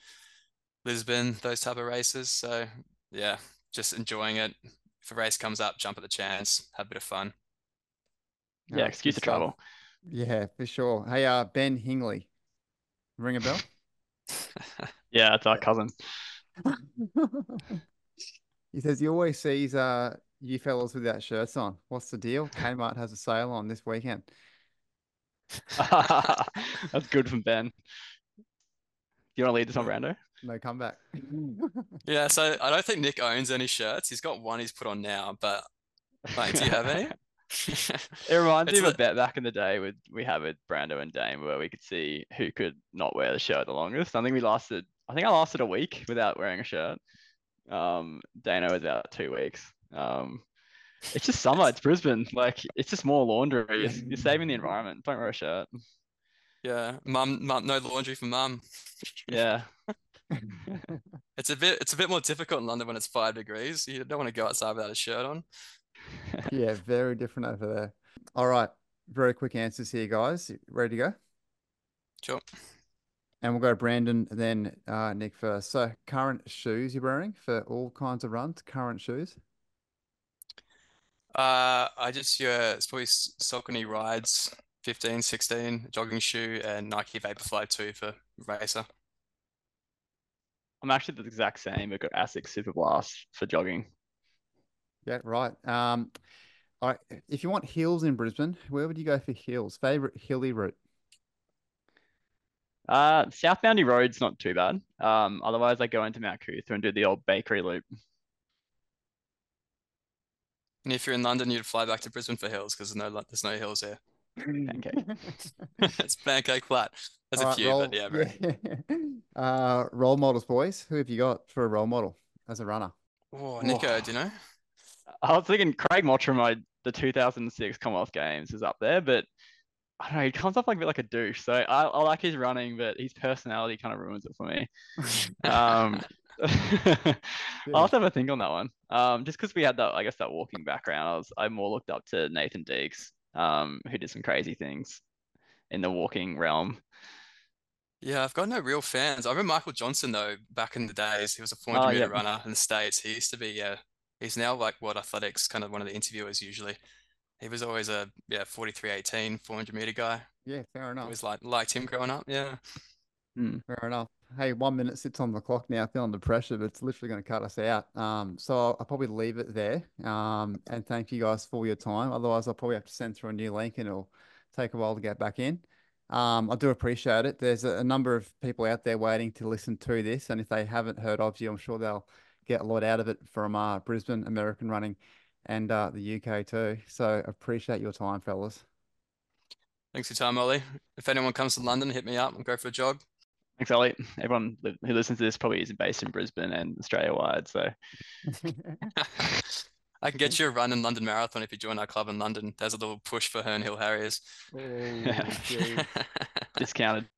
Lisbon, those type of races. So yeah, just enjoying it if a race comes up, jump at the chance, have a bit of fun. Yeah, excuse the travel. Yeah, for sure. Hey, uh, Ben Hingley, ring a bell? yeah, it's our cousin. he says he always sees uh you fellas without shirts on. What's the deal? Kmart has a sale on this weekend. That's good from Ben. Do you want to lead this on, Brando? No comeback. yeah, so I don't think Nick owns any shirts. He's got one he's put on now, but like, do you have any? it reminds me of a bet back in the day with we had with Brando and Dame where we could see who could not wear the shirt the longest. I think we lasted I think I lasted a week without wearing a shirt. Um Dano was about two weeks. Um it's just summer, it's Brisbane. Like it's just more laundry. You're, you're saving the environment. Don't wear a shirt. Yeah. Mum, mum no laundry for mum. yeah. it's a bit it's a bit more difficult in London when it's five degrees. You don't want to go outside without a shirt on. yeah, very different over there. All right, very quick answers here, guys. Ready to go? Sure. And we'll go Brandon, then uh, Nick first. So, current shoes you're wearing for all kinds of runs? Current shoes? Uh, I just yeah, it's probably Saucony Rides 15, 16 jogging shoe, and Nike Vaporfly 2 for racer. I'm actually the exact same. I've got Asics Super Blast for jogging. Yeah, right. Um, all right. If you want hills in Brisbane, where would you go for hills? Favorite hilly route? Uh, South Boundary Road's not too bad. Um, otherwise I go into Mount Coot-tha and do the old bakery loop. And if you're in London, you'd fly back to Brisbane for hills because there's no there's no hills here. Pancake. it's pancake flat. There's a All right, few, role, but yeah, very. yeah. Uh, role models, boys. Who have you got for a role model as a runner? Oh, Nico, do you know? I was thinking Craig Mottram, my the 2006 Commonwealth Games is up there, but I don't know, he comes off like a bit like a douche. So I, I like his running, but his personality kind of ruins it for me. Um, I'll have to have a think on that one. Um, just because we had that, I guess that walking background, I was I more looked up to Nathan Deakes, um, who did some crazy things in the walking realm. Yeah, I've got no real fans. I remember Michael Johnson though, back in the days. He was a 400 Oh, meter yeah. runner in the States. He used to be, yeah. He's now like what athletics, kind of one of the interviewers usually. He was always a yeah 43, 18, 400 meter guy. Yeah, fair enough. Always like liked him growing up. Yeah. Fair enough. Hey, one minute sits on the clock now, feeling the pressure, but it's literally going to cut us out. Um, so I'll, I'll probably leave it there. Um, and thank you guys for your time. Otherwise, I'll probably have to send through a new link and it'll take a while to get back in. Um, I do appreciate it. There's a, a number of people out there waiting to listen to this, and if they haven't heard of you, I'm sure they'll get a lot out of it from uh, Brisbane, American running, and uh, the UK too. So appreciate your time, fellas. Thanks for your time, Ollie. If anyone comes to London, hit me up and go for a jog. Thanks, Elliot. Everyone who listens to this probably isn't based in Brisbane and Australia wide. So I can get you a run in London Marathon if you join our club in London. There's a little push for Herne Hill Harriers. Oh, discounted.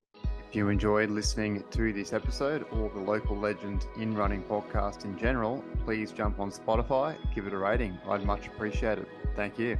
If you enjoyed listening to this episode or the Local Legends in Running podcast in general, please jump on Spotify, give it a rating. I'd much appreciate it. Thank you.